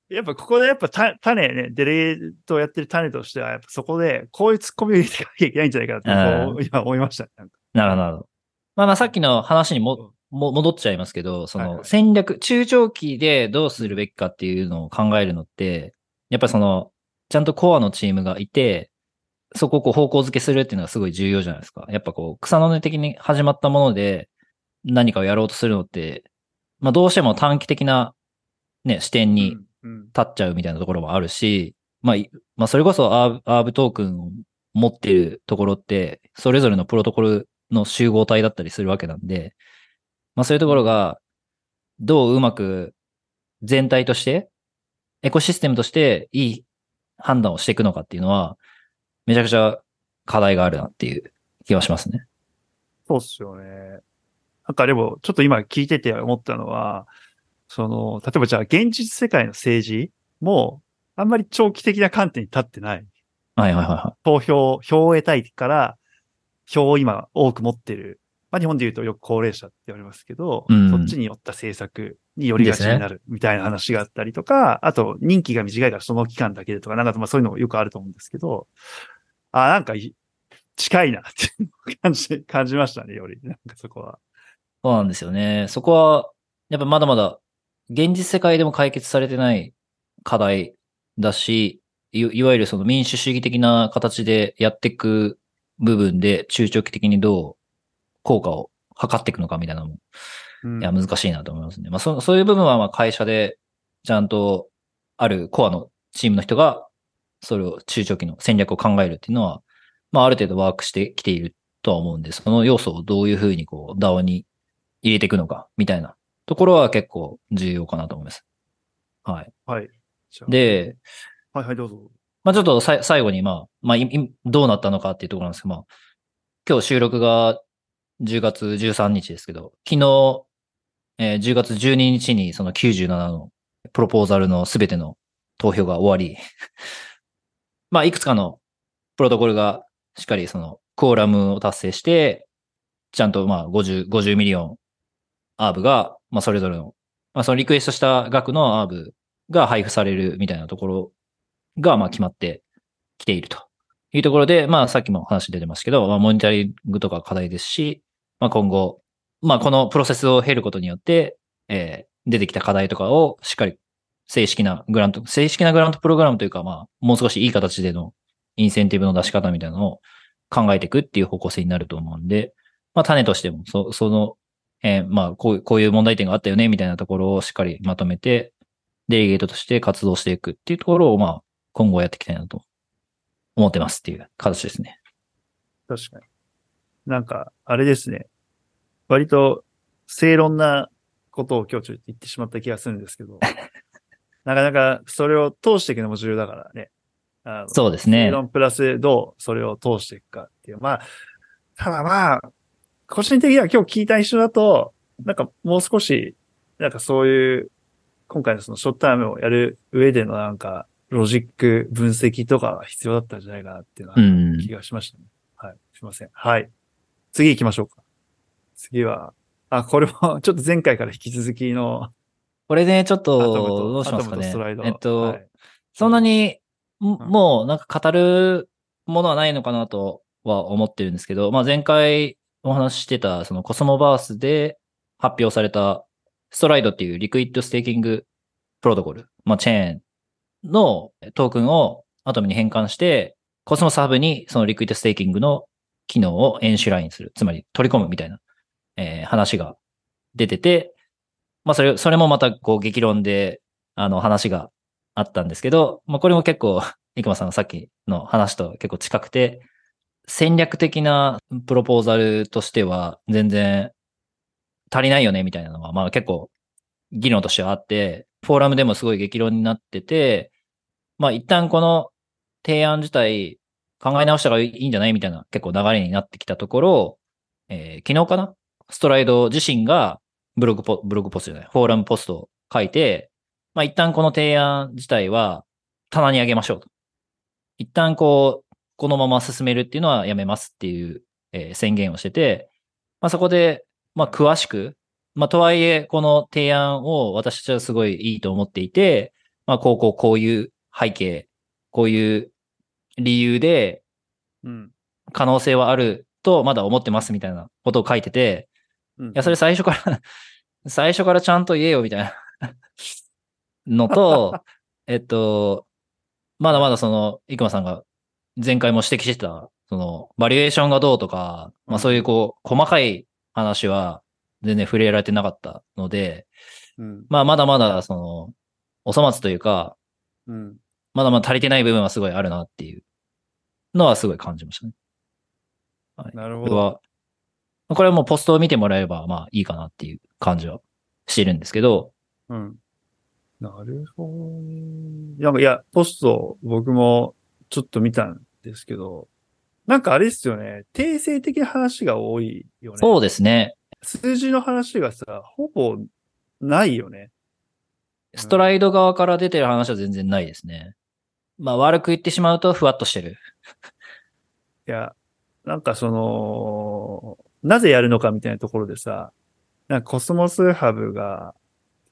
A: やっぱここでやっぱ種ね、デレートやってる種としては、やっぱそこでこういうツッコミを入れていかなきゃいけないんじゃないかなって、今思いました。
B: なるほど、なるほど。まあまあさっきの話にも、も、戻っちゃいますけど、その戦略、中長期でどうするべきかっていうのを考えるのって、やっぱりその、ちゃんとコアのチームがいて、そこをこう方向づけするっていうのがすごい重要じゃないですか。やっぱこう、草の根的に始まったもので何かをやろうとするのって、まあどうしても短期的なね、視点に
A: うん
B: 立っちゃうみたいなところもあるし、まあ、いまあそれこそアーブアーブトークンを持ってるところって、それぞれのプロトコルの集合体だったりするわけなんで、まあそういうところが、どううまく全体として、エコシステムとしていい判断をしていくのかっていうのは、めちゃくちゃ課題があるなっていう気がしますね。
A: そうっすよね。なんかでも、ちょっと今聞いてて思ったのは、その、例えばじゃあ現実世界の政治も、あんまり長期的な観点に立ってない。
B: はいはいはいは
A: 投票、票を得たいから、票を今多く持ってる。まあ日本で言うとよく高齢者って言われますけど、
B: うん
A: そっちによった政策によりがちになるみたいな話があったりとか、あと任期が短いからその期間だけでとか、なんかまあそういうのもよくあると思うんですけど、あ、なんかい近いなって感じ、感じましたね、より。なんかそこは。
B: そうなんですよね。そこは、やっぱまだまだ、現実世界でも解決されてない課題だし、いいわゆるその民主主義的な形でやっていく部分で中長期的にどう効果を測っていくのかみたいなのも、
A: うん
B: いや、難しいなと思いますね。まあ、そそういう部分はまあ会社でちゃんとあるコアのチームの人が、それを中長期の戦略を考えるっていうのは、まあ、ある程度ワークしてきているとは思うんで、その要素をどういうふうにこう、DAO に入れていくのか、みたいなところは結構重要かなと思います。はい。
A: はい。
B: で、
A: はいはい、どうぞ。
B: まあちょっとさい最後に、まあ、まあ、どうなったのかっていうところなんですけど、まあ、今日収録が10月13日ですけど、昨日、えー10月12日にその97のプロポーザルのすべての投票が終わり、まあ、いくつかのプロトコルがしっかりその quorum を達成して、ちゃんとまあ50、50 million アーブが、まあそれぞれの、まあそのリクエストした額のアーブが配布されるみたいなところが、まあ決まってきていると。いうところで、まあさっきも話出てますけど、まあモニタリングとか課題ですし、まあ今後、まあこのプロセスを経ることによって、えー出てきた課題とかをしっかり正式なグラント、正式なグラントプログラムというか、まあもう少しいい形でのインセンティブの出し方みたいなのを考えていくっていう方向性になると思うんで、まあ種としても、そその、えーまあこういう、こういう問題点があったよね、みたいなところをしっかりまとめて、デリゲートとして活動していくっていうところを、まあ、今後やっていきたいなと思ってますっていう形ですね。
A: 確かに。なんか、あれですね。割と正論なことを今日ちょっと言ってしまった気がするんですけど、なかなかそれを通していくのも重要だからね。
B: そうですね
A: 正論プラスどうそれを通していくかっていう。まあ、ただまあ、個人的には今日聞いた印象だと、なんかもう少し、なんかそういう、今回のそのショットタイムをやる上でのなんか、ロジック分析とかが必要だったんじゃないかなっていうのは
B: うん。
A: 気がしましたね。はい。すいません。はい。次行きましょうか。次は、あ、これも ちょっと前回から引き続きの、
B: これね、ちょっと、
A: と
B: どうしますかねえっと、
A: はい
B: そんなに、ん
A: うん
B: もうなんか語るものはないのかなとは思ってるんですけど、まあ前回お話ししてた、そのコスモバースで発表されたストライドっていう liquid staking protocol、まあチェーンのトークンをアトムに変換して、コスモスハブにその liquid staking の機能を enshrine する。つまり取り込むみたいな、えー話が出てて、まあそれ、それもまたこう激論で、あの話があったんですけど、まあこれも結構、生駒さんのさっきの話と結構近くて、戦略的なプロポーザルとしては全然足りないよねみたいなのは、まあ結構議論としてはあって、フォーラムでもすごい激論になってて、まあ一旦この提案自体考え直した方がいいんじゃないみたいな結構流れになってきたところ、えー昨日かなストライド自身がブログポ、ブログポストじゃない、フォーラムポストを書いて、まあ一旦この提案自体は棚に上げましょうと。一旦こう、このまま進めるっていうのはやめますっていう、えー宣言をしてて、まあそこで、まあ詳しく、まあとはいえこの提案を私たちはすごいいいと思っていて、まあこうこうこういう背景、こういう理由で
A: うん。
B: 可能性はあるとまだ思ってますみたいなことを書いてて、
A: うん
B: いや、それ最初から、最初からちゃんと言えよみたいなのと、えっと、まだまだその、生駒さんが前回も指摘してた、その、バリエーションがどうとか、まあそういうこう、細かい話は全然触れられてなかったので、
A: うん。
B: まあまだまだその、お粗末というか、
A: うん。
B: まだまだ足りてない部分はすごいあるなっていうのはすごい感じましたね。はい。
A: なるほど。
B: これは、これはもうポストを見てもらえればまあいいかなっていう感じはしてるんですけど、
A: うん。なるほどね。なんか、いや、ポスト、僕もちょっと見たんですけど、なんかあれですよね。定性的な話が多いよね。
B: そうですね。
A: 数字の話がさ、ほぼないよね。
B: ストライド側から出てる話は全然ないですね。まあ悪く言ってしまうとふわっとしてる。
A: いや、なんかその、なぜやるのかみたいなところでさ、なんかコスモスハブが、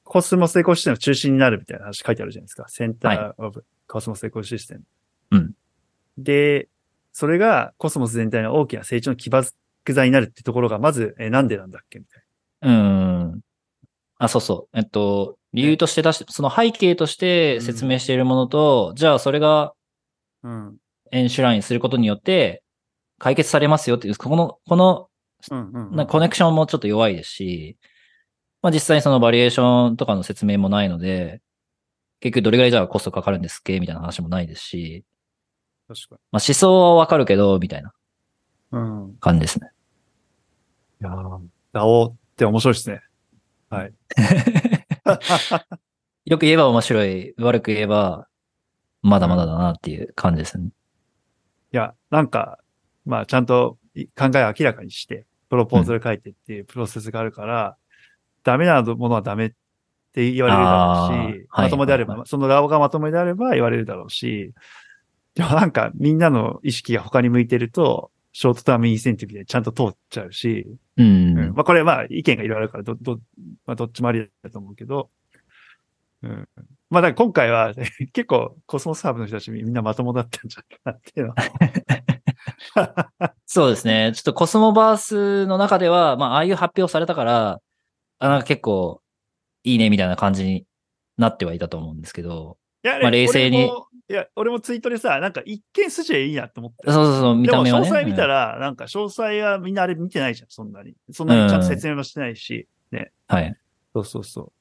A: コスモスエコシステムの中心になるみたいな話書いてあるじゃないですか。 center of Cosmos ecosystem。
B: うん。
A: で、それがコスモス全体の大きな成長の基盤材になるってところが、まず、え、なんでなんだっけみたいう
B: ーん。あ、そうそう。えっと、理由として出して、その背景として説明しているものと、じゃあそれが
A: な。うん。
B: enshrine することによって解決されますよっていう、この、この
A: うんうん、うん。
B: なコネクションもちょっと弱いですし、まあ実際にそのバリエーションとかの説明もないので、結局どれぐらいじゃあコストかかるんですっけみたいな話もないですし、
A: 確か
B: まあ思想はわかるけど、みたいな
A: に。うん。
B: 感じですね。
A: いやー、ダオって面白いですね。はい。
B: よく言えば面白い、悪く言えば、まだまだだなっていう感じですね。
A: いや、なんか、まあ、ちゃんとい考えを明らかにして、プロポーズル書いてっていうプロセスがあるから、ダメなものはダメって言われるだろう
B: あー
A: し、
B: はい
A: まともであれば、
B: はい
A: その側がまともであれば言われるだろうし、でもなんかみんなの意識が他に向いてると、ショートタームインセンティブでちゃんと通っちゃうし、
B: うん。
A: うんまあこれまあ意見がいろいろあるから、ど、ど、まあどっちもありだと思うけど、うん。まあだから今回は 結構コスモスハーブの人たちみんなまともだったんじゃないかなっていうのは。
B: そうですね。ちょっとコスモバースの中では、まあ、ああいう発表されたから、あなんか結構いいねみたいな感じになってはいたと思うんですけど、
A: いや、
B: まあ冷静に
A: 俺もいや、俺もツイートでさ、なんか一見筋はいいなって思って。
B: そうそうそう、見
A: でも
B: た目はね。
A: 詳細見た
B: うん
A: ら、なんか詳細はみんなあれ見てないじゃん、そんなに。そんなにちゃんと説明もしてないし。
B: はい。
A: そうそうそう。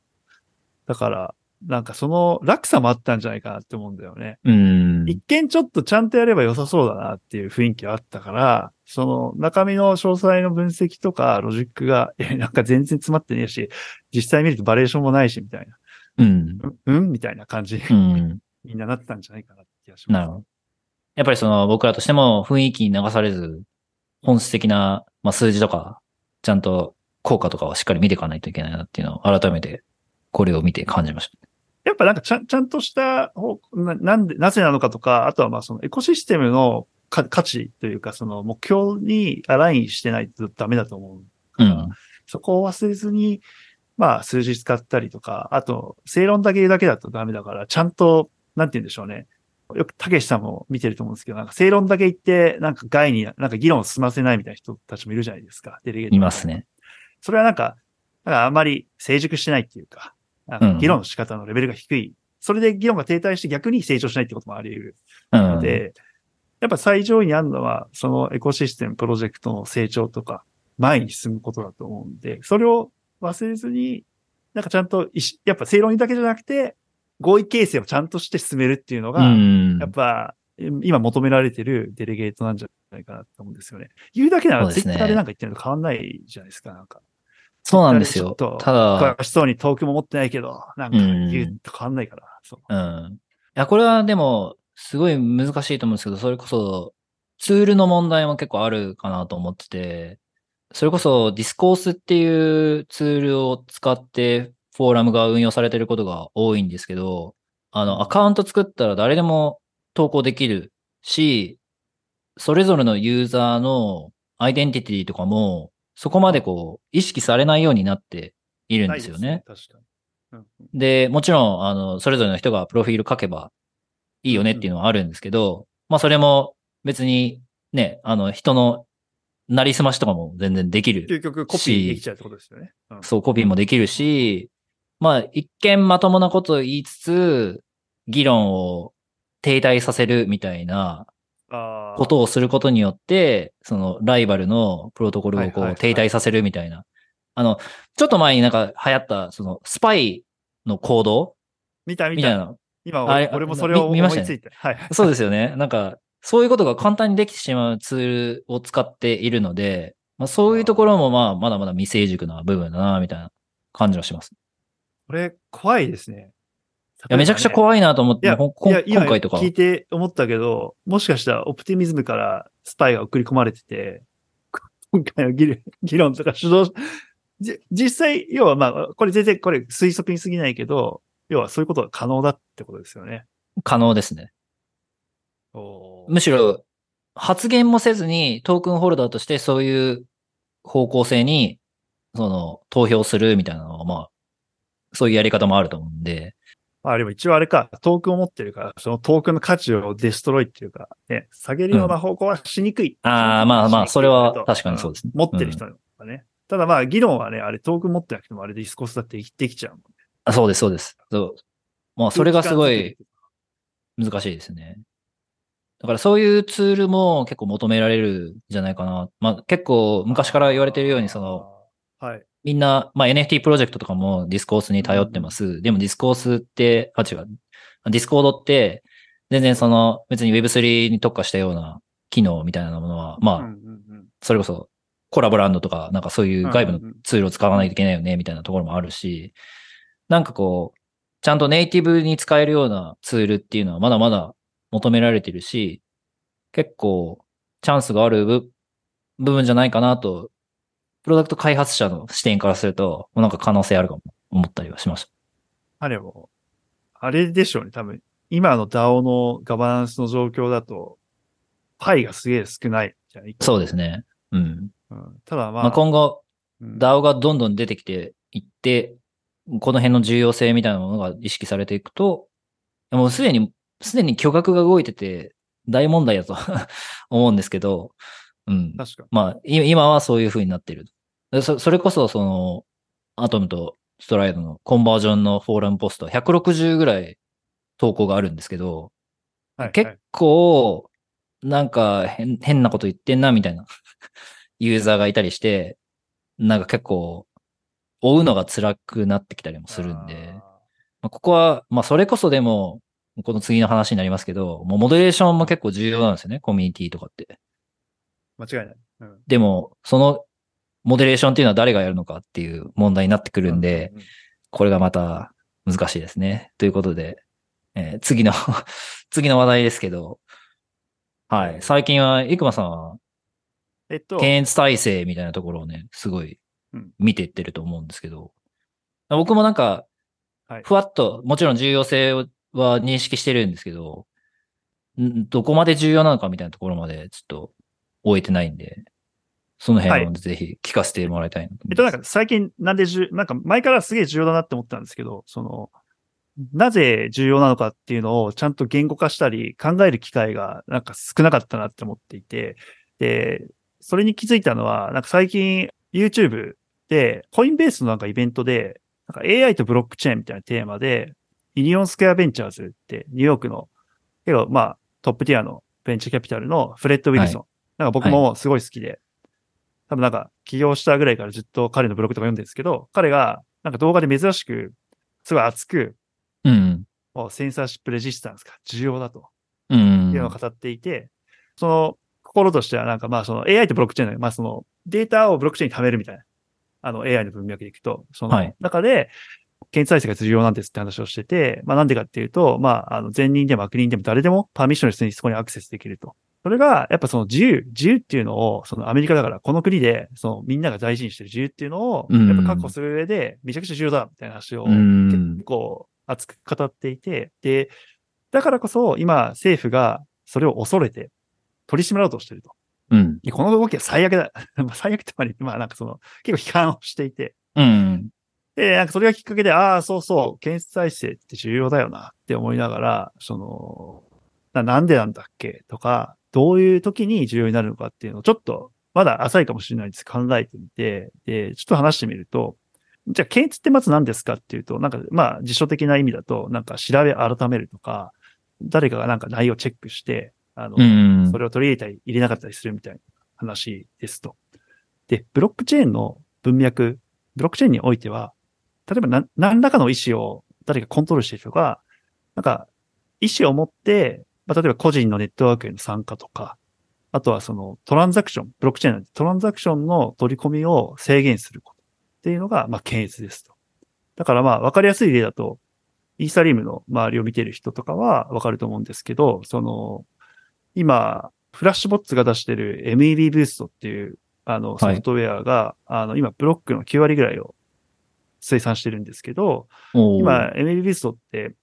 A: だから、なんかその落差もあったんじゃないかなって思うんだよね。
B: うん。
A: 一見ちょっとちゃんとやれば良さそうだなっていう雰囲気はあったから、その中身の詳細の分析とかロジックが、え、なんか全然詰まってねえし、実際見るとバリエーションもないし、みたいな。
B: うん。
A: うんうんみたいな感じに
B: うん。
A: みんななってたんじゃないかなって気がします。
B: なるほど。やっぱりその僕らとしても雰囲気に流されず、本質的な、まあ、数字とか、ちゃんと効果とかをしっかり見ていかないといけないなっていうのを改めてこれを見て感じました。
A: やっぱなんかちゃん、ちゃんとした方な、なんで、なぜなのかとか、あとはまあそのエコシステムのか価値というか、その目標にアラインしてないとダメだと思う。
B: うん。
A: そこを忘れずに、まあ数字使ったりとか、あと、正論だけだけだとダメだから、ちゃんと、なんて言うんでしょうね。よく、たけしさんも見てると思うんですけど、なんか正論だけ言って、なんか外に、なんか議論を進ませないみたいな人たちもいるじゃないですか。デレゲート
B: いますね。
A: それはなんか、なんかあんまり成熟してないっていうか、か議論の仕方のレベルが低い。それで議論が停滞して逆に成長しないってこともあり得る
B: うん。
A: ので、やっぱ最上位にあるのは、そのエコシステムプロジェクトの成長とか、前に進むことだと思うんで、それを忘れずに、なんかちゃんとやっぱ正論だけじゃなくて、合意形成をちゃんとして進めるっていうの
B: う
A: が、
B: ん
A: やっ。ぱ、今求められてるデレゲートなんじゃないかなと思うんですよね。言うだけならツイッターでなんか言ってるのと変わんないじゃないですか、なんか。
B: そうなんですよ。ただ、
A: 詳しそうにトークも持ってないけど、なんか言うと変わんないから。そう。
B: うん。いや、これはでも、すごい難しいと思うんですけど、それこそ、ツールの問題も結構あるかなと思ってて、それこそディスコースっていうツールを使ってフォーラムが運用されてることが多いんですけど、あの、アカウント作ったら誰でも投稿できるし、それぞれのユーザーのアイデンティティとかも、そこまでこう、意識されないようになっているんですよね。
A: ですね。確かに。うん
B: で、もちろん、あの、それぞれの人がプロフィール書けばいいよねっていうのはあるんですけど、まあそれも別にね、あの、人のなりすましとかも全然できる。
A: 究極コピーできちゃうってことですよね。うん
B: そう、コピーもできるし、まあ一見まともなことを言いつつ、議論を停滞させるみたいなことをすることによって、そのライバルのプロトコルをこう停滞させるみたいな。あの、ちょっと前になんか流行った、そのスパイの行動？みたいな。
A: 今
B: あれ
A: 俺、俺もそれを
B: み見ましたね
A: 思いついて。はい。
B: そうですよね。なんか、そういうことが簡単にできてしまうツールを使っているので、まあそういうところもまあ、まだまだ未成熟な部分だな、みたいな感じはします。い
A: これ、怖いですね。
B: や、めちゃくちゃ
A: い。
B: 怖いなと思って、
A: 今
B: 今回とか。
A: 聞いて思ったけど、もしかしたらオプティミズムからスパイが送り込まれてて、今回の議論議論とか主導、じ実際、要はまあ、これ全然これ推測に過ぎないけど、要はそういうことが可能だってことですよね。
B: 可能ですね。
A: お
B: むしろ、発言もせずにトークンホルダーとしてそういう方向性に、その、投票するみたいなのは、まあ、そういうやり方もあると思うんで、
A: まあでも一応あれか、トークンを持ってるから、そのトークンの価値をデストロイっていうか、ね、下げるような方向はしにくい。
B: ああ、まあまあ、それは確かにそう
A: う
B: ですね。
A: ん持ってる人の方がね。ただまあ、議論はね、あれトークン持ってなくてもあれディスコースだってできちゃうもんね。
B: あそうです、そうです。そう。まあ、それがすごい難しいですね。だからそういうツールも結構求められるんじゃないかな。まあ結構昔から言われてるように、その、、
A: はい。
B: みんな、まあ NFT プロジェクトとかもディスコースに頼ってます。でもディスコースって、あ、違う。ディスコードって、全然その、別に Web3 に特化したような機能みたいなものは、まあ、
A: うんうんうん
B: それこそコラボランドとか、なんかそういう外部のツールを使わないといけないよね、みたいなところもあるし、なんかこう、ちゃんとネイティブに使えるようなツールっていうのはまだまだ求められてるし、結構チャンスがある部部分じゃないかなと、プロダクト開発者の視点からすると、もうなんか可能性あるかも思ったりはしました。
A: あれも、あれでしょうね、多分。今の DAO のガバナンスの状況だと、パイがすげえ少ないじゃない
B: そうですね。うん。
A: うん、ただまあ、
B: まあ、今後、
A: うん
B: DAO がどんどん出てきていって、この辺の重要性みたいなものが意識されていくと、もうすでに、すでに巨額が動いてて大問題だと 思うんですけど、うん。
A: 確か
B: まあ、い今はそういう風になってる。でそそれこそ、その、アトムとストライドのコンバージョンのフォーラムポスト、160ぐらい投稿があるんですけど、
A: はい、
B: 結構、なんか変変なこと言ってんな、みたいな ユーザーがいたりして、なんか結構、追うのが辛くなってきたりもするんで、まあ、ここは、まあそれこそでも、この次の話になりますけど、もうモデレーションも結構重要なんですよね、コミュニティとかって。
A: 間違いない。うん
B: でも、そのモデレーションっていうのは誰がやるのかっていう問題になってくるんで、
A: うううん
B: これがまた難しいですね。ということで、えー次の、次の話題ですけど、はい。最近は、生駒さんは、
A: えっと、
B: 検閲体制みたいなところをね、すごい
A: うん
B: 見ていってると思うんですけど、僕もなんか
A: はい、
B: ふわっと、もちろん重要性は認識してるんですけど、んどこまで重要なのかみたいなところまでちょっと終えてないんで、その辺をぜひ聞かせてもらいたいなと思います。
A: えっと、なんか最近なんで重、なんか前からすげえ重要だなって思ったんですけど、その、なぜ重要なのかっていうのをちゃんと言語化したり考える機会がなんか少なかったなって思っていて、で、それに気づいたのは、なんか最近 YouTube でコインベースのなんかイベントで、なんか AI とブロックチェーンみたいなテーマで、ユニオンスクエアベンチャーズってニューヨークの、結構まあトップティアのベンチャーキャピタルのフレッド・ウィルソン。なんか僕もすごい好きで、多分なんか起業したぐらいからずっと彼のブログとか読んでるんですけど、彼がなんか動画で珍しく、すごい熱く、
B: うん。
A: もうセンサーシップレジスタンスが重要だと。
B: うん。
A: いうのを語っていて、その心としてはなんかまあその AI とブロックチェーンの、まあそのデータをブロックチェーンに貯めるみたいな、あの AI の文脈でいくと、その
B: はい。
A: 中で、検閲体制が重要なんですって話をしてて、まあなんでかっていうと、まああの善人でも悪人でも誰でもパーミッションレスにそこにアクセスできると。それが、やっぱその自由、自由っていうのを、そのアメリカだから、この国で、そのみんなが大事にしてる自由っていうのを、
B: うん
A: やっぱ確保する上で、めちゃくちゃ重要だ、みたいな話を、
B: うん
A: 結構熱く語っていて、で、だからこそ今政府がそれを恐れて取り締まろうとしてると。
B: うん。
A: でこの動きは最悪だ。まあ最悪ってまで、まあなんかその、結構批判をしていて、
B: うん。
A: で、なんかそれがきっかけで、ああ、そうそう、検出体制って重要だよなって思いながら、その、ななんでなんだっけとか、どういう時に重要になるのかっていうのをちょっと、まだ浅いかもしれないです。考えてみて、で、ちょっと話してみると、じゃあ、検閲ってまず何ですかっていうと、なんか、まあ、辞書的な意味だと、なんか調べ改めるとか、誰かがなんか内容をチェックして、あの、
B: うん
A: それを取り入れたり入れなかったりするみたいな話ですと。で、ブロックチェーンの文脈、ブロックチェーンにおいては、例えば何何らかの意思を誰かコントロールしてる人が、なんか、意思を持って、まあ、例えば個人のネットワークへの参加とか、あとはそのトランザクション、ブロックチェーンなんでトランザクションの取り込みを制限することっていうのが、まあ、検閲ですと。だからまあ、わかりやすい例だと、イーサリウムの周りを見てる人とかはわかると思うんですけど、その、今、フラッシュボッツが出してる MEB ブーストっていう、あの、ソフトウェアが、あの、今、ブロックの9割ぐらいを生産してるんですけど、今、ブーストって、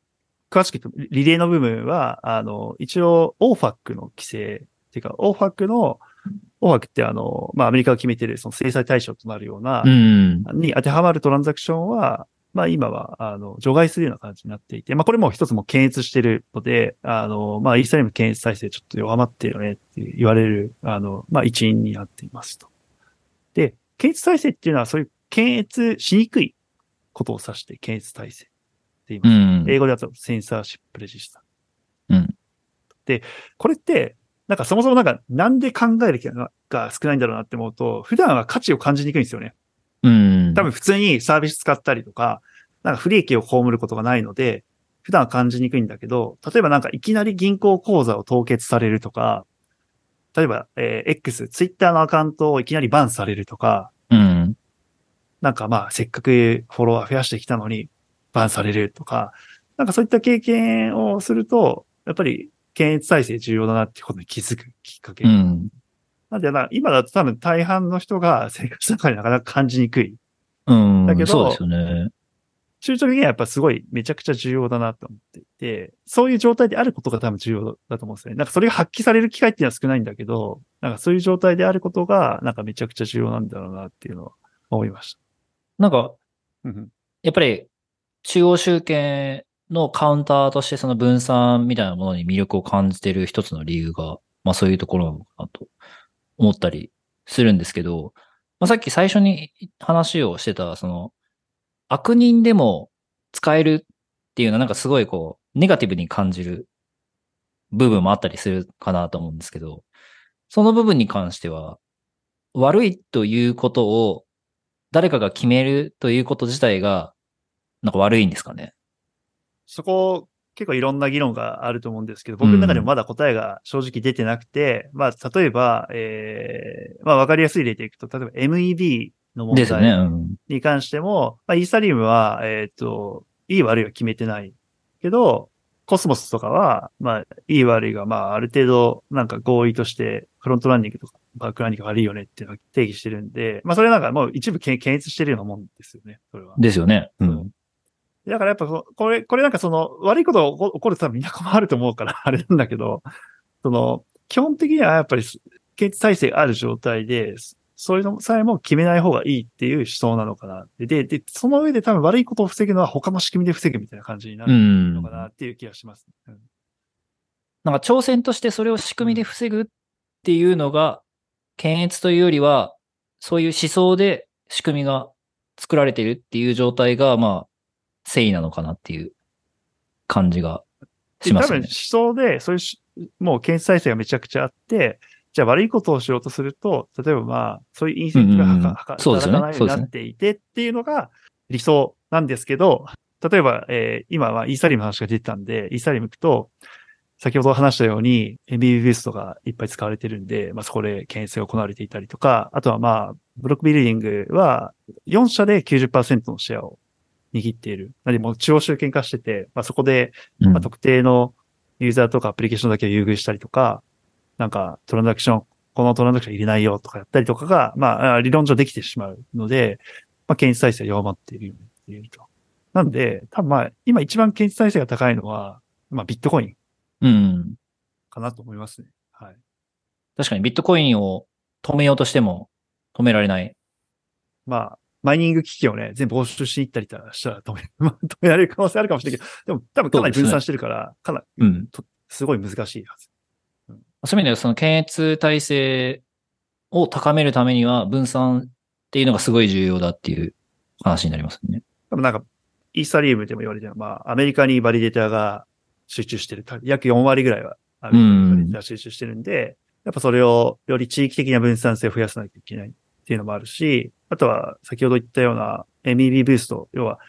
A: 詳しく言うと、リレーの部分は、あの、一応、OFAC の規制、っていうか、OFAC の、OFAC ってあの、まあ、アメリカが決めてる、その制裁対象となるような、
B: うん。
A: に当てはまるトランザクションは、まあ今は、あの、除外するような感じになっていて、まあこれも一つも検閲してるので、あの、まあイーサリアム検閲体制ちょっと弱まってるよねって言われる、あの、まあ一因になっていますと。で、検閲体制っていうのはそういう検閲しにくいことを指して検閲体制って言います。
B: うん。
A: 英語ではセンサーシップレジスタ。
B: うん。
A: で、これって、なんかそもそもなんかなんで考える気がが少ないんだろうなって思うと、普段は価値を感じにくいんですよね。
B: うん。
A: 多分普通にサービス使ったりとか、なんか不利益を被ることがないので、普段は感じにくいんだけど、例えばなんかいきなり銀行口座を凍結されるとか、例えば、えー X、ツイッターのアカウントをいきなりバンされるとか、
B: うん。
A: なんかまあせっかくフォロワー増やしてきたのにバンされるとか、なんかそういった経験をすると、やっぱり検閲体制重要だなってことに気づくきっかけ。
B: うん。
A: なんでな、今だと多分大半の人が生活の中でなかなか感じにくい。
B: うん。
A: だけど
B: そうですよね。
A: 中長期的にはやっぱすごいめちゃくちゃ重要だなと思っていて、そういう状態であることが多分重要だと思うんですね。なんかそれが発揮される機会っていうのは少ないんだけど、なんかそういう状態であることがなんかめちゃくちゃ重要なんだろうなっていうのは思いまし
B: なんか、やっぱり、中央集権のカウンターとしてその分散みたいなものに魅力を感じている一つの理由が、まあそういうところなのかなと思ったりするんですけど、まあさっき最初に話をしてた、その、悪人でも使えるっていうのはなんかすごいこう、ネガティブに感じる部分もあったりするかなと思うんですけど、その部分に関しては、悪いということを誰かが決めるということ自体が、なんか悪いんですかね？
A: そこ結構いろんな議論があると思うんですけど、僕の中でもまだ答えが正直出てなくて、まあ例えば、えー、まあわかりやすい例でいくと、例えば MEB の問。題
B: うん。
A: に関しても、まあ、イーサリウムは、えっ、と、いい悪いは決めてないけど、コスモスとかは、まあ、いい悪いが、まあ、ある程度、なんか合意として、フロントランニングとか、バックランニングが悪いよねっていうのを定義してるんで、まあ、それなんかもう一部検検閲してるようなもんですよね、それは。
B: ですよね。うん。
A: だからやっぱこ、これ、これなんかその、悪いことが起こると多分みんな困ると思うから、あれなんだけど、その、基本的にはやっぱり、検閲体制がある状態で、そういうのさえも決めない方がいいっていう思想なのかな。で、で、でその上で多分悪いことを防ぐのは他の仕組みで防ぐみたいな感じにな
B: う
A: る
B: ん。
A: のかなっていう気がします。うん
B: なんか挑戦としてそれを仕組みで防ぐっていうのが、検閲というよりは、そういう思想で仕組みが作られているっていう状態が、まあ、誠意なのかなっていう感じがし
A: で多分思。想で、そういうし、もう検閲体制がめちゃくちゃあって、じゃあ悪いことをしようとすると、例えばまあ、そういうインセンティブがは
B: うんうんうん
A: か、
B: う
A: 働かないようになっていてっていうのが理想なんですけど、例えば、えー今はイーサリムの話が出てたんで、イーサリム行くと、先ほど話したように MBB ベストがいっぱい使われてるんで、まあそこで検閲が行われていたりとか、あとはまあ、ブロックビルディングは4社で90%のシェアを握っている。なのでもう中央集権化してて、まあそこで
B: うん
A: まあ、特定のユーザーとかアプリケーションだけを優遇したりとか、なんかトランザクション、このトランザクション入れないよとかやったりとかが、まあ、理論上できてしまうので、まあ、検閲体制は弱まっているよねっていうと。なんで、多分まあ、今一番検閲体制が高いのは、まあ、ビットコイン
B: うん。
A: かなと思いますね。はい。
B: 確かにビットコインを止めようとしても止められない。
A: まあ、マイニング機器をね、全部押収しに行ったりしたら止め、まあ止められる可能性あるかもしれないけど、でも多分かなり分散してるから、かなり、
B: うん。
A: とすごい難しいはず。
B: そういう意味ではその検閲体制を高めるためには分散っていうのがすごい重要だっていう話になりますね。
A: 多分なんか、イーサリウムでも言われてるまあ、アメリカにバリデーターが集中してる。約4割ぐらいは集中してるんで、やっぱそれをより地域的な分散性を増やさなきゃいけないっていうのもあるし、あとは先ほど言ったような MEV Boost、要は、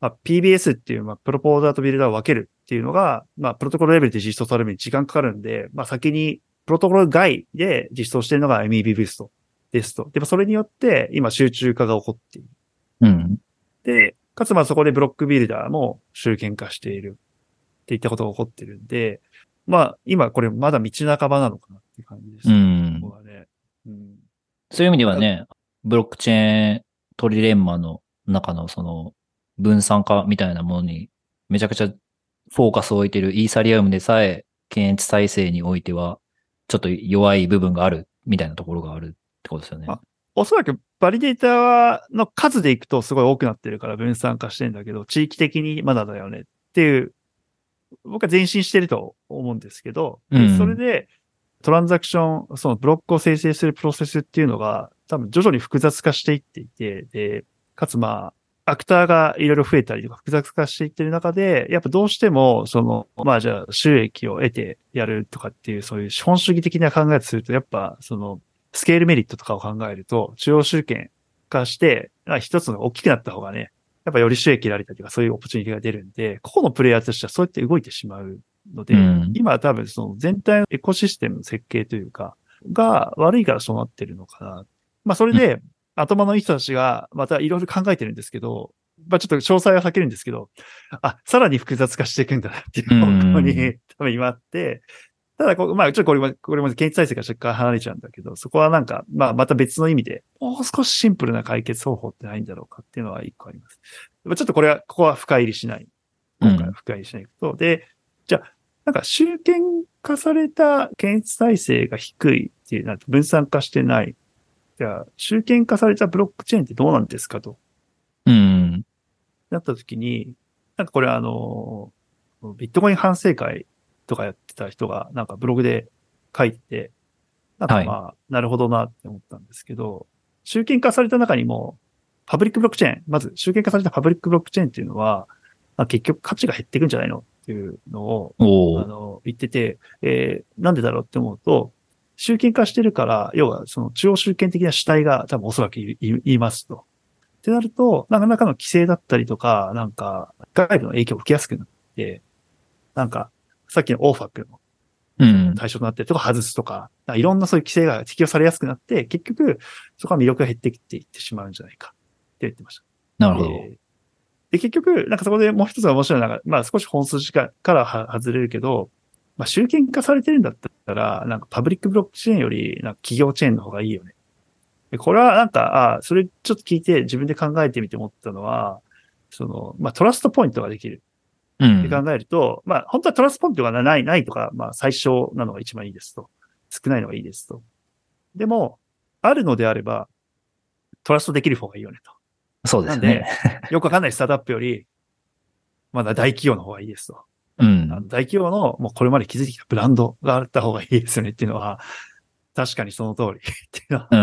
A: まあ、PBS っていう、まあ、 proposer と builder を分けるっていうのが、まあ、プロトコルレベルで実装されるのに時間かかるんで、まあ、先にプロトコル外で実装してるのが MEB ブーストですと。でもそれによって今集中化が起こっている。
B: うん。
A: で、かつまあそこでブロックビルダーも集権化しているっていったことが起こってるんで、まあ今これまだ道半ばなのかなっていう感じです。
B: うん
A: ここはね。うん。
B: そういう意味ではね、ブロックチェーントリレンマの中のその分散化みたいなものにめちゃくちゃフォーカスを置いているイーサリアムでさえ検閲体制においてはちょっと弱い部分があるみたいなところがあるってことですよね。
A: あおそらくバリデータの数でいくとすごい多くなってるから分散化してんだけど、地域的にまだだよねっていう、僕は前進してると思うんですけど、で
B: うん。
A: それでトランザクション、そのブロックを生成するプロセスっていうのが多分徐々に複雑化していっていて、で、かつまあ、アクターがいろいろ増えたりとか複雑化していってる中で、やっぱどうしても、その、まあじゃあ収益を得てやるとかっていう、そういう資本主義的な考えとすると、やっぱその、スケールメリットとかを考えると、中央集権化して、あ一つの大きくなった方がね、やっぱより収益得られたりとか、そういうオプチュニティが出るんで、個々のプレイヤーとしてはそうやって動いてしまうので、
B: うん。
A: 今は多分その全体のエコシステムの設計というか、が悪いからそうなってるのかな。まあそれで、頭のいい人たちがまたいろいろ考えてるんですけど、まあちょっと詳細は避けるんですけど、あ、さらに複雑化していくんだなっていう方向に
B: うん。
A: 多分今あって、ただこう、まあちょっとこれも、これも検知体制が若干離れちゃうんだけど、そこはなんか、まあまた別の意味で、もう少しシンプルな解決方法ってないんだろうかっていうのは一個あります。まあちょっとこれは、ここは深入りしない。今回は深入りしないこと、で、じゃあ、なんか集権化された検閲体制が低いっていう、なんて分散化してない。じゃあ、集権化されたブロックチェーンってどうなんですかと。
B: うん。
A: なった時に、なんかこれあの、ビットコイン反省会とかやってた人がなんかブログで書いてて、なんかまあ、なるほどなって思ったんですけど、集権化された中にも、パブリックブロックチェーン、まず集権化されたパブリックブロックチェーンっていうのは、まあ、結局価値が減っていくんじゃないのっていうのを、あの、言ってて、えーなんでだろうって思うと、集権化してるから、要はその中央集権的な主体が多分おそらくいいいますと。ってなると、何らかの規制だったりとか、なんか、外部の影響を受けやすくなって、なんか、さっきのオーファックの
B: うん。
A: 対象となってるとか外すとか、なんかいろんなそういう規制が適用されやすくなって、結局、そこは魅力が減ってきていってしまうんじゃないかって言ってました。
B: なるほど。
A: えーで、結局、なんかそこでもう一つ面白いのが、まあ少し本筋かからは外れるけど、まあ集権化されてるんだったら、なんかパブリックブロックチェーンより、なんか企業チェーンの方がいいよね。でこれはなんか、あそれちょっと聞いて自分で考えてみて思ったのは、その、まあトラストポイントができる
B: うん
A: って。考えると、まあ本当はトラストポイントがない、ないとか、まあ最小なのが一番いいですと。少ないのがいいですと。でも、あるのであれば、トラストできる方がいいよねと。
B: そうですね。
A: よくわかんないスタートアップより、まだ大企業の方がいいですと。
B: うん
A: 大企業のもうこれまで築いてきたブランドがあった方がいいですよねっていうのは、確かにその通りっていうのは
B: う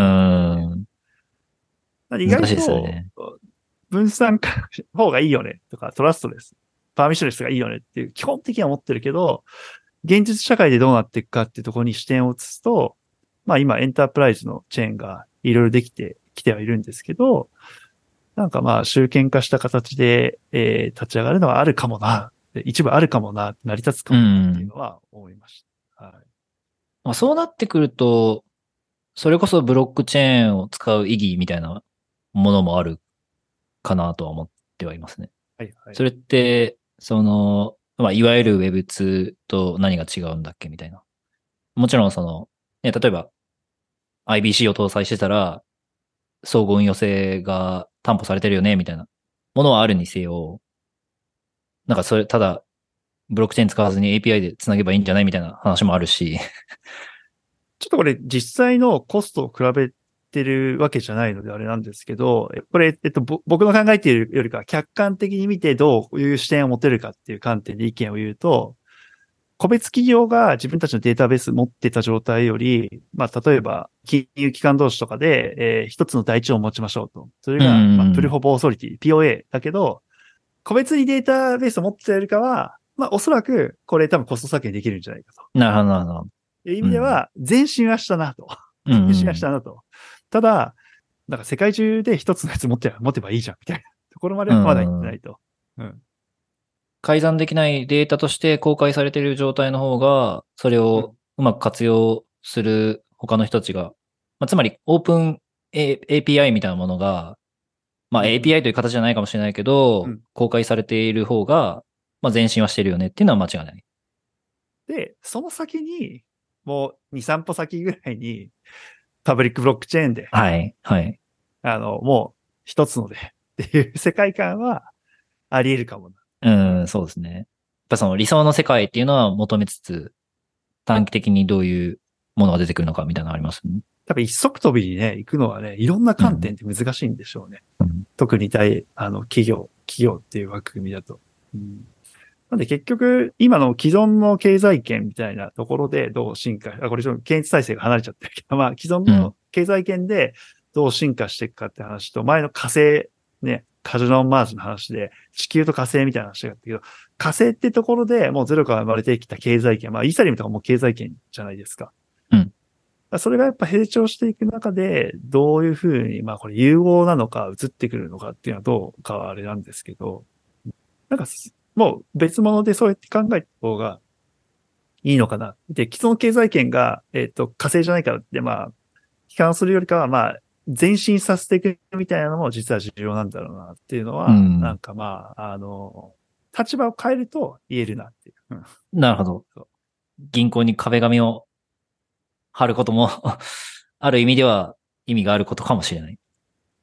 B: ーん。
A: 意外と
B: ね、
A: 分散化方がいいよねとか、トラストレス、パーミッションレスがいいよねっていう基本的には思ってるけど、現実社会でどうなっていくかっていうところに視点を移すと、まあ今エンタープライズのチェーンがいろいろできてきてはいるんですけど、なんかまあ集権化した形で、えー立ち上がるのはあるかもな、で一部あるかもな、成り立つかもなっていうのは思いました。はい。
B: まあ、そうなってくると、それこそブロックチェーンを使う意義みたいなものもあるかなとは思ってはいますね。
A: はい、はい。
B: それって、その、まあ、いわゆる Web2 と何が違うんだっけみたいな。もちろんその、ね、例えば IBC を搭載してたら、総合運用性が担保されてるよねみたいなものはあるにせよ、なんかそれ、ただ、ブロックチェーン使わずに API で繋げばいいんじゃないみたいな話もあるし、
A: ちょっとこれ実際のコストを比べてるわけじゃないのであれなんですけど、えこれ、えっと、ぼ僕の考えているよりかは客観的に見てどういう視点を持てるかっていう観点で意見を言うと、個別企業が自分たちのデータベース持ってた状態より、まあ、例えば、金融機関同士とかで、えー一つの台帳を持ちましょうと。それが、
B: うん
A: まあ、プルホボーソリティ、POA だけど、個別にデータベースを持ってたよりかは、まあおそらくこれ多分コスト削減できるんじゃないかと。
B: なるほど、なるほど。
A: いう意味では、前進はしたなと。前進はしたなと。ただ、なんか世界中で一つのやつ持って持てばいいじゃん、みたいなところまではまだ行ってないと。うん。
B: 改ざんできないデータとして公開されている状態の方が、それをうまく活用する他の人たちが、まあ、つまりオープン A- API みたいなものが、まあ
A: うん
B: API という形じゃないかもしれないけど、
A: うん
B: 公開されている方が、まあ前進はしてるよねっていうのは間違いない。
A: で、その先に、もう2、3歩先ぐらいに、パブリックブロックチェーンで、
B: はい、はい。
A: あの、もう一つので、っていう世界観はあり得るかもな。
B: うん、そうですね。やっぱその理想の世界っていうのは求めつつ、短期的にどういうものが出てくるのかみたいなのありますね。
A: 多分一足飛びにね、行くのはね、いろんな観点って難しいんでしょうね。
B: うん
A: 特に大、あの、企業、企業っていう枠組みだと。うんなんで結局、今の既存の経済圏みたいなところでどう進化、あ、これちょっと検閲体制が離れちゃってるけど、まあ、既存の経済圏でどう進化していくかって話と、前の火星、ね、カジノンマージの話で、地球と火星みたいな話があったけど、火星ってところでもうゼロから生まれてきた経済圏、まあ、イーサリアムとかも経済圏じゃないですか。
B: うん
A: それがやっぱ成長していく中で、どういうふうに、まあこれ融合なのか移ってくるのかっていうのはどうかはあれなんですけど、なんかす、もう別物でそうやって考えた方がいいのかな。で、既存経済圏が、えっ、と、火星じゃないからって、まあ、批判するよりかは、まあ、前進させていくみたいなのも実は重要なんだろうなっていうのは、
B: うん
A: なんかまあ、あの、立場を変えると言えるなっていう。うん
B: なるほど。銀行に壁紙を貼ることも、ある意味では意味があることかもしれない。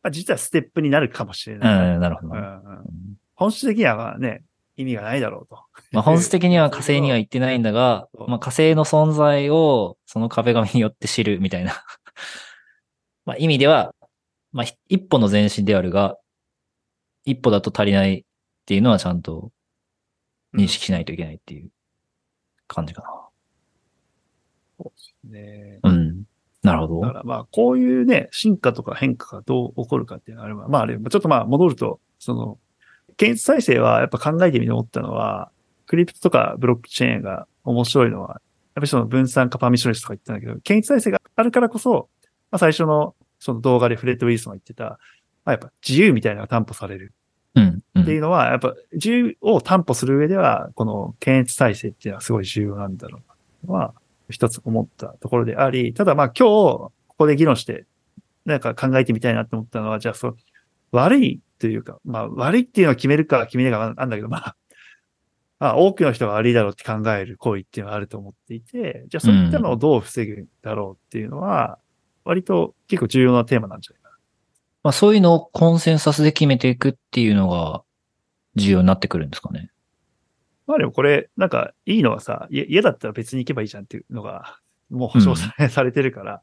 A: まあ、実はステップになるかもしれ
B: うん、
A: ない。
B: なるほど。
A: うんうん本質的にはまあね、意味がないだろうと。
B: まあ、本質的には火星には行ってないんだが
A: そう、
B: まあ、火星の存在をその壁紙によって知るみたいな。まあ、意味では、まあ、ひ一歩の前進であるが、一歩だと足りないっていうのはちゃんと認識しないといけないっていう感じか
A: ね
B: な。うん。なるほど。
A: だからまあ、こういうね、進化とか変化がどう起こるかっていうのはあれば、まああれ、ちょっとまあ戻ると、その、検閲体制はやっぱ考えてみて思ったのは、クリプトとかブロックチェーンが面白いのは、やっぱりその分散化パーミッションレスとか言ったんだけど、検閲体制があるからこそ、まあ最初のその動画でフレッド・ウィルソンが言ってた、まあやっぱ自由みたいなのが担保される
B: うん。う。
A: っていうんのは、やっぱ自由を担保する上では、この検閲体制っていうのはすごい重要なんだろうな、は、一つ思ったところであり、ただまあ今日、ここで議論して、なんか考えてみたいなって思ったのは、じゃあそう、悪いというか、まあ悪いっていうのを決めるか決めないかあんだけど、まあ、まあ多くの人が悪いだろうって考える行為っていうのはあると思っていて、じゃあそういったのをどう防ぐんだろうっていうのは、割と結構重要なテーマなんじゃないかな。
B: まあ、そういうのをコンセンサスで決めていくっていうのが重要になってくるんですかね。
A: まあでもこれ、なんかいいのはさ、いや嫌だったら別に行けばいいじゃんっていうのが、もう保証され,、されてるから、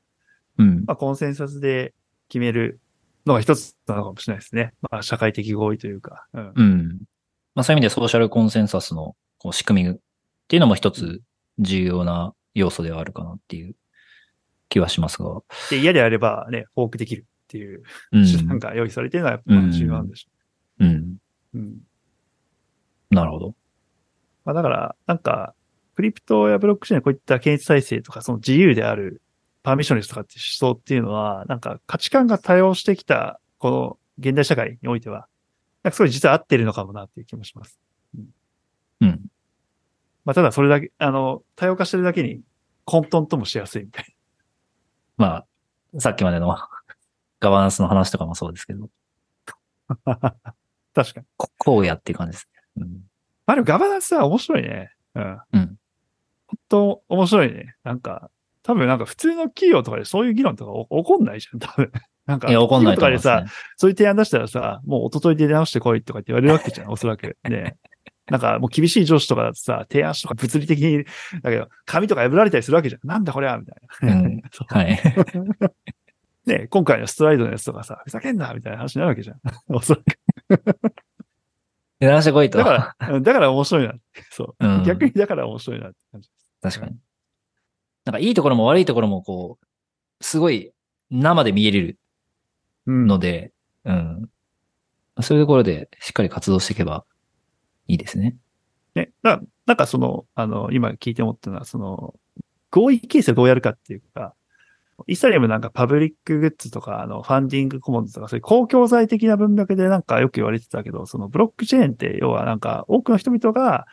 B: うん。
A: まあコンセンサスで決めるのが一つなのかもしれないですね。まあ社会的合意というか。うん。
B: うん。まあ、そういう意味でソーシャルコンセンサスのこう仕組みっていうのも一つ重要な要素ではあるかなっていう気はしますが。
A: で、嫌であればね、フォークできるっていう
B: うん。
A: 手段が用意されてるのはやっぱまあ重要なんでしょ
B: うん。
A: う。うん。
B: なるほど。
A: まあだから、なんか、クリプトやブロックチェーンのこういった検閲体制とか、その自由であるパーミッションレスとかって思想っていうのは、なんか価値観が多様してきた、この現代社会においては、なんかすごい実は合ってるのかもなっていう気もします。
B: うん。
A: まあただそれだけ、あの、多様化してるだけに混沌ともしやすいみたい
B: まあ、さっきまでの ガバナンスの話とかもそうですけど、
A: な。確かに。
B: ここうやっていう感じですね。うん。
A: まあでもガバナンスは面白いね。うん。
B: うん。
A: 本当面白いね。なんか、多分なんか普通の企業とかでそういう議論とかお起こんないじゃん、多分。なんか、
B: いや、怒んないと
A: かでさ、
B: ね。
A: そういう提案出したらさ、もう一昨日出直してこいとかって言われるわけじゃん、おそらく。ね。なんかもう厳しい上司とかだとさ、提案書とか物理的に、だけど、紙とか破られたりするわけじゃん。なんだこれはみたいな。
B: うん はい。
A: ね、今回のストライドのやつとかさ、ふざけんなみたいな話になるわけじゃん。おそらく。
B: で、話してこいと。
A: だから、うんだから面白いな。そう。
B: うん
A: 逆にだから面白いなって感じ。
B: 確かに。なんかいいところも悪いところもこう、すごい生で見えれる
A: うん
B: ので、うん。そういうところでしっかり活動していけばいいですね。
A: ね、だなんかその、あの、今聞いて思ったのは、その、合意形成をどうやるかっていうか、イーサリアムなんかパブリックグッズとか、あの、ファンディングコモンズとか、そういう公共財的な文脈でなんかよく言われてたけど、そのブロックチェーンって要はなんか多くの人々が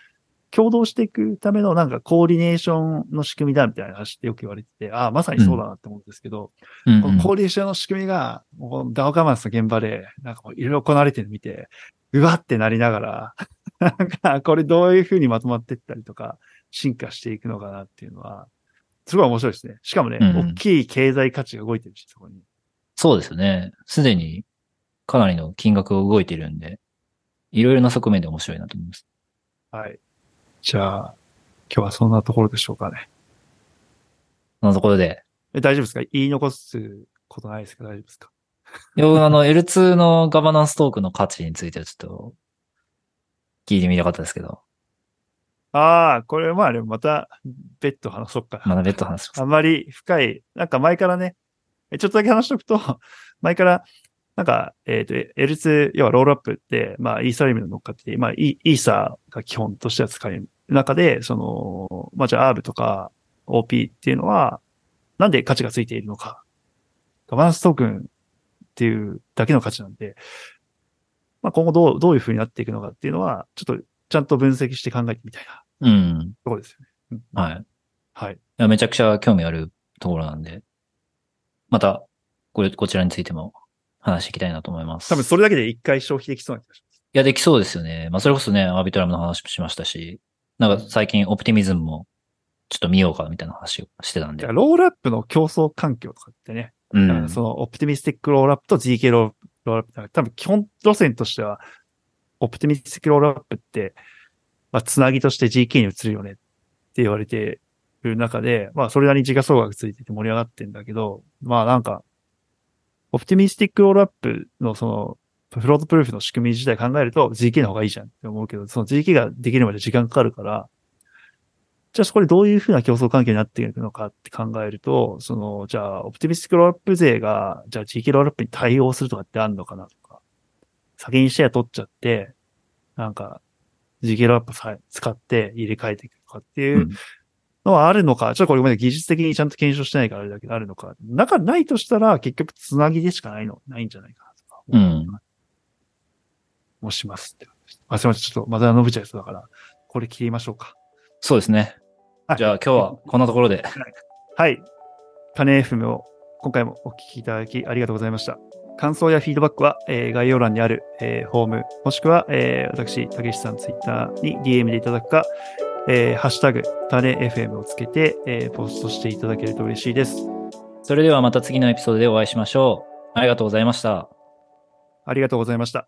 A: 共同していくためのなんかコーディネーションの仕組みだみたいな話ってよく言われてて、ああ、まさにそうだなって思うんですけど、
B: うん
A: このコーディネーションの仕組みが、もうダオガマンスの現場で、なんかいろいろ行われてるの見て、うわってなりながら、なんかこれどういう風にまとまっていったりとか、進化していくのかなっていうのは、すごい面白いですね。しかもね、
B: うんうん
A: 大きい経済価値が動いてるし、そこに。
B: そうですよね。すでにかなりの金額が動いているんで、いろいろな側面で面白いなと思います。
A: はい。じゃあ、今日はそんなところでしょうかね。
B: そのところで、
A: え大丈夫ですか？言い残すことないですか？大丈夫ですか？
B: いやあの L2 のガバナンストークの価値についてはちょっと聞いてみたかったですけど、
A: ああ、これまあでもまた別途話そうか。
B: まだ別途話します。
A: あんまり深い、なんか前からね、えちょっとだけ話しとくと、前から、なんか、えっ、と、L2、要はロールアップって、まあ、イーサリアムに乗っかってて、まあ、イイーサーが基本としては使える中で、その、まあ、じゃあ ARB とか OP っていうのは、なんで価値がついているのか。ガバナンストークンっていうだけの価値なんで、まあ、今後どう、どういう風になっていくのかっていうのは、ちょっとちゃんと分析して考えてみたいな
B: うん。
A: ところですよね。うん
B: はい。い
A: はい。
B: やめちゃくちゃ興味あるところなんで、また、これ、こちらについても話していきたいなと思います。
A: 多分それだけで一回消費できそうな気がします。
B: いや、できそうですよね。まあ、それこそね、アービトラムの話もしましたし、なんか最近オプティミズムもちょっと見ようかみたいな話をしてたんで。
A: ロールアップの競争環境とかってね、
B: う
A: だからそのオプティミスティックロールアップと GK ロールアップだから多分基本路線としては、オプティミスティックロールアップって、まあ、つなぎとして GK に移るよねって言われてる中で、まあ、それなりに時価総額ついてて盛り上がってんだけど、まあなんか、オプティミスティックロールアップのその、フロートプルーフの仕組み自体考えると GK の方がいいじゃんって思うけど、その GK ができるまで時間かかるから、じゃあそこでどういうふうな競争関係になっていくのかって考えると、その、じゃあ、オプティミスティックロールアップ勢が、じゃあ GK ロールアップに対応するとかってあるのかなとか、先にシェア取っちゃって、なんか、GK ロールアップさ使って入れ替えていくとかっていううんのはあるのか、ちょっとこれまで技術的にちゃんと検証してないからあれだけど、あるのか。中ないとしたら、結局つなぎでしかないの、ないんじゃないかなとか。
B: うん。
A: もしますって。あ、すいません。ちょっとまだ伸びちゃいそうだから、これ切りましょうか。
B: そうですね。
A: はい
B: じゃあ今日はこんなところで。
A: はい。パネ FM を今回もお聞きいただきありがとうございました。感想やフィードバックは、えー概要欄にある、えーフォーム、もしくは、えー私、たけしさんツイッターに DM でいただくか、えーハッシュタグ、タネ FM をつけて、えーポストしていただけると嬉しいです。
B: それではまた次のエピソードでお会いしましょう。ありがとうございました。
A: ありがとうございました。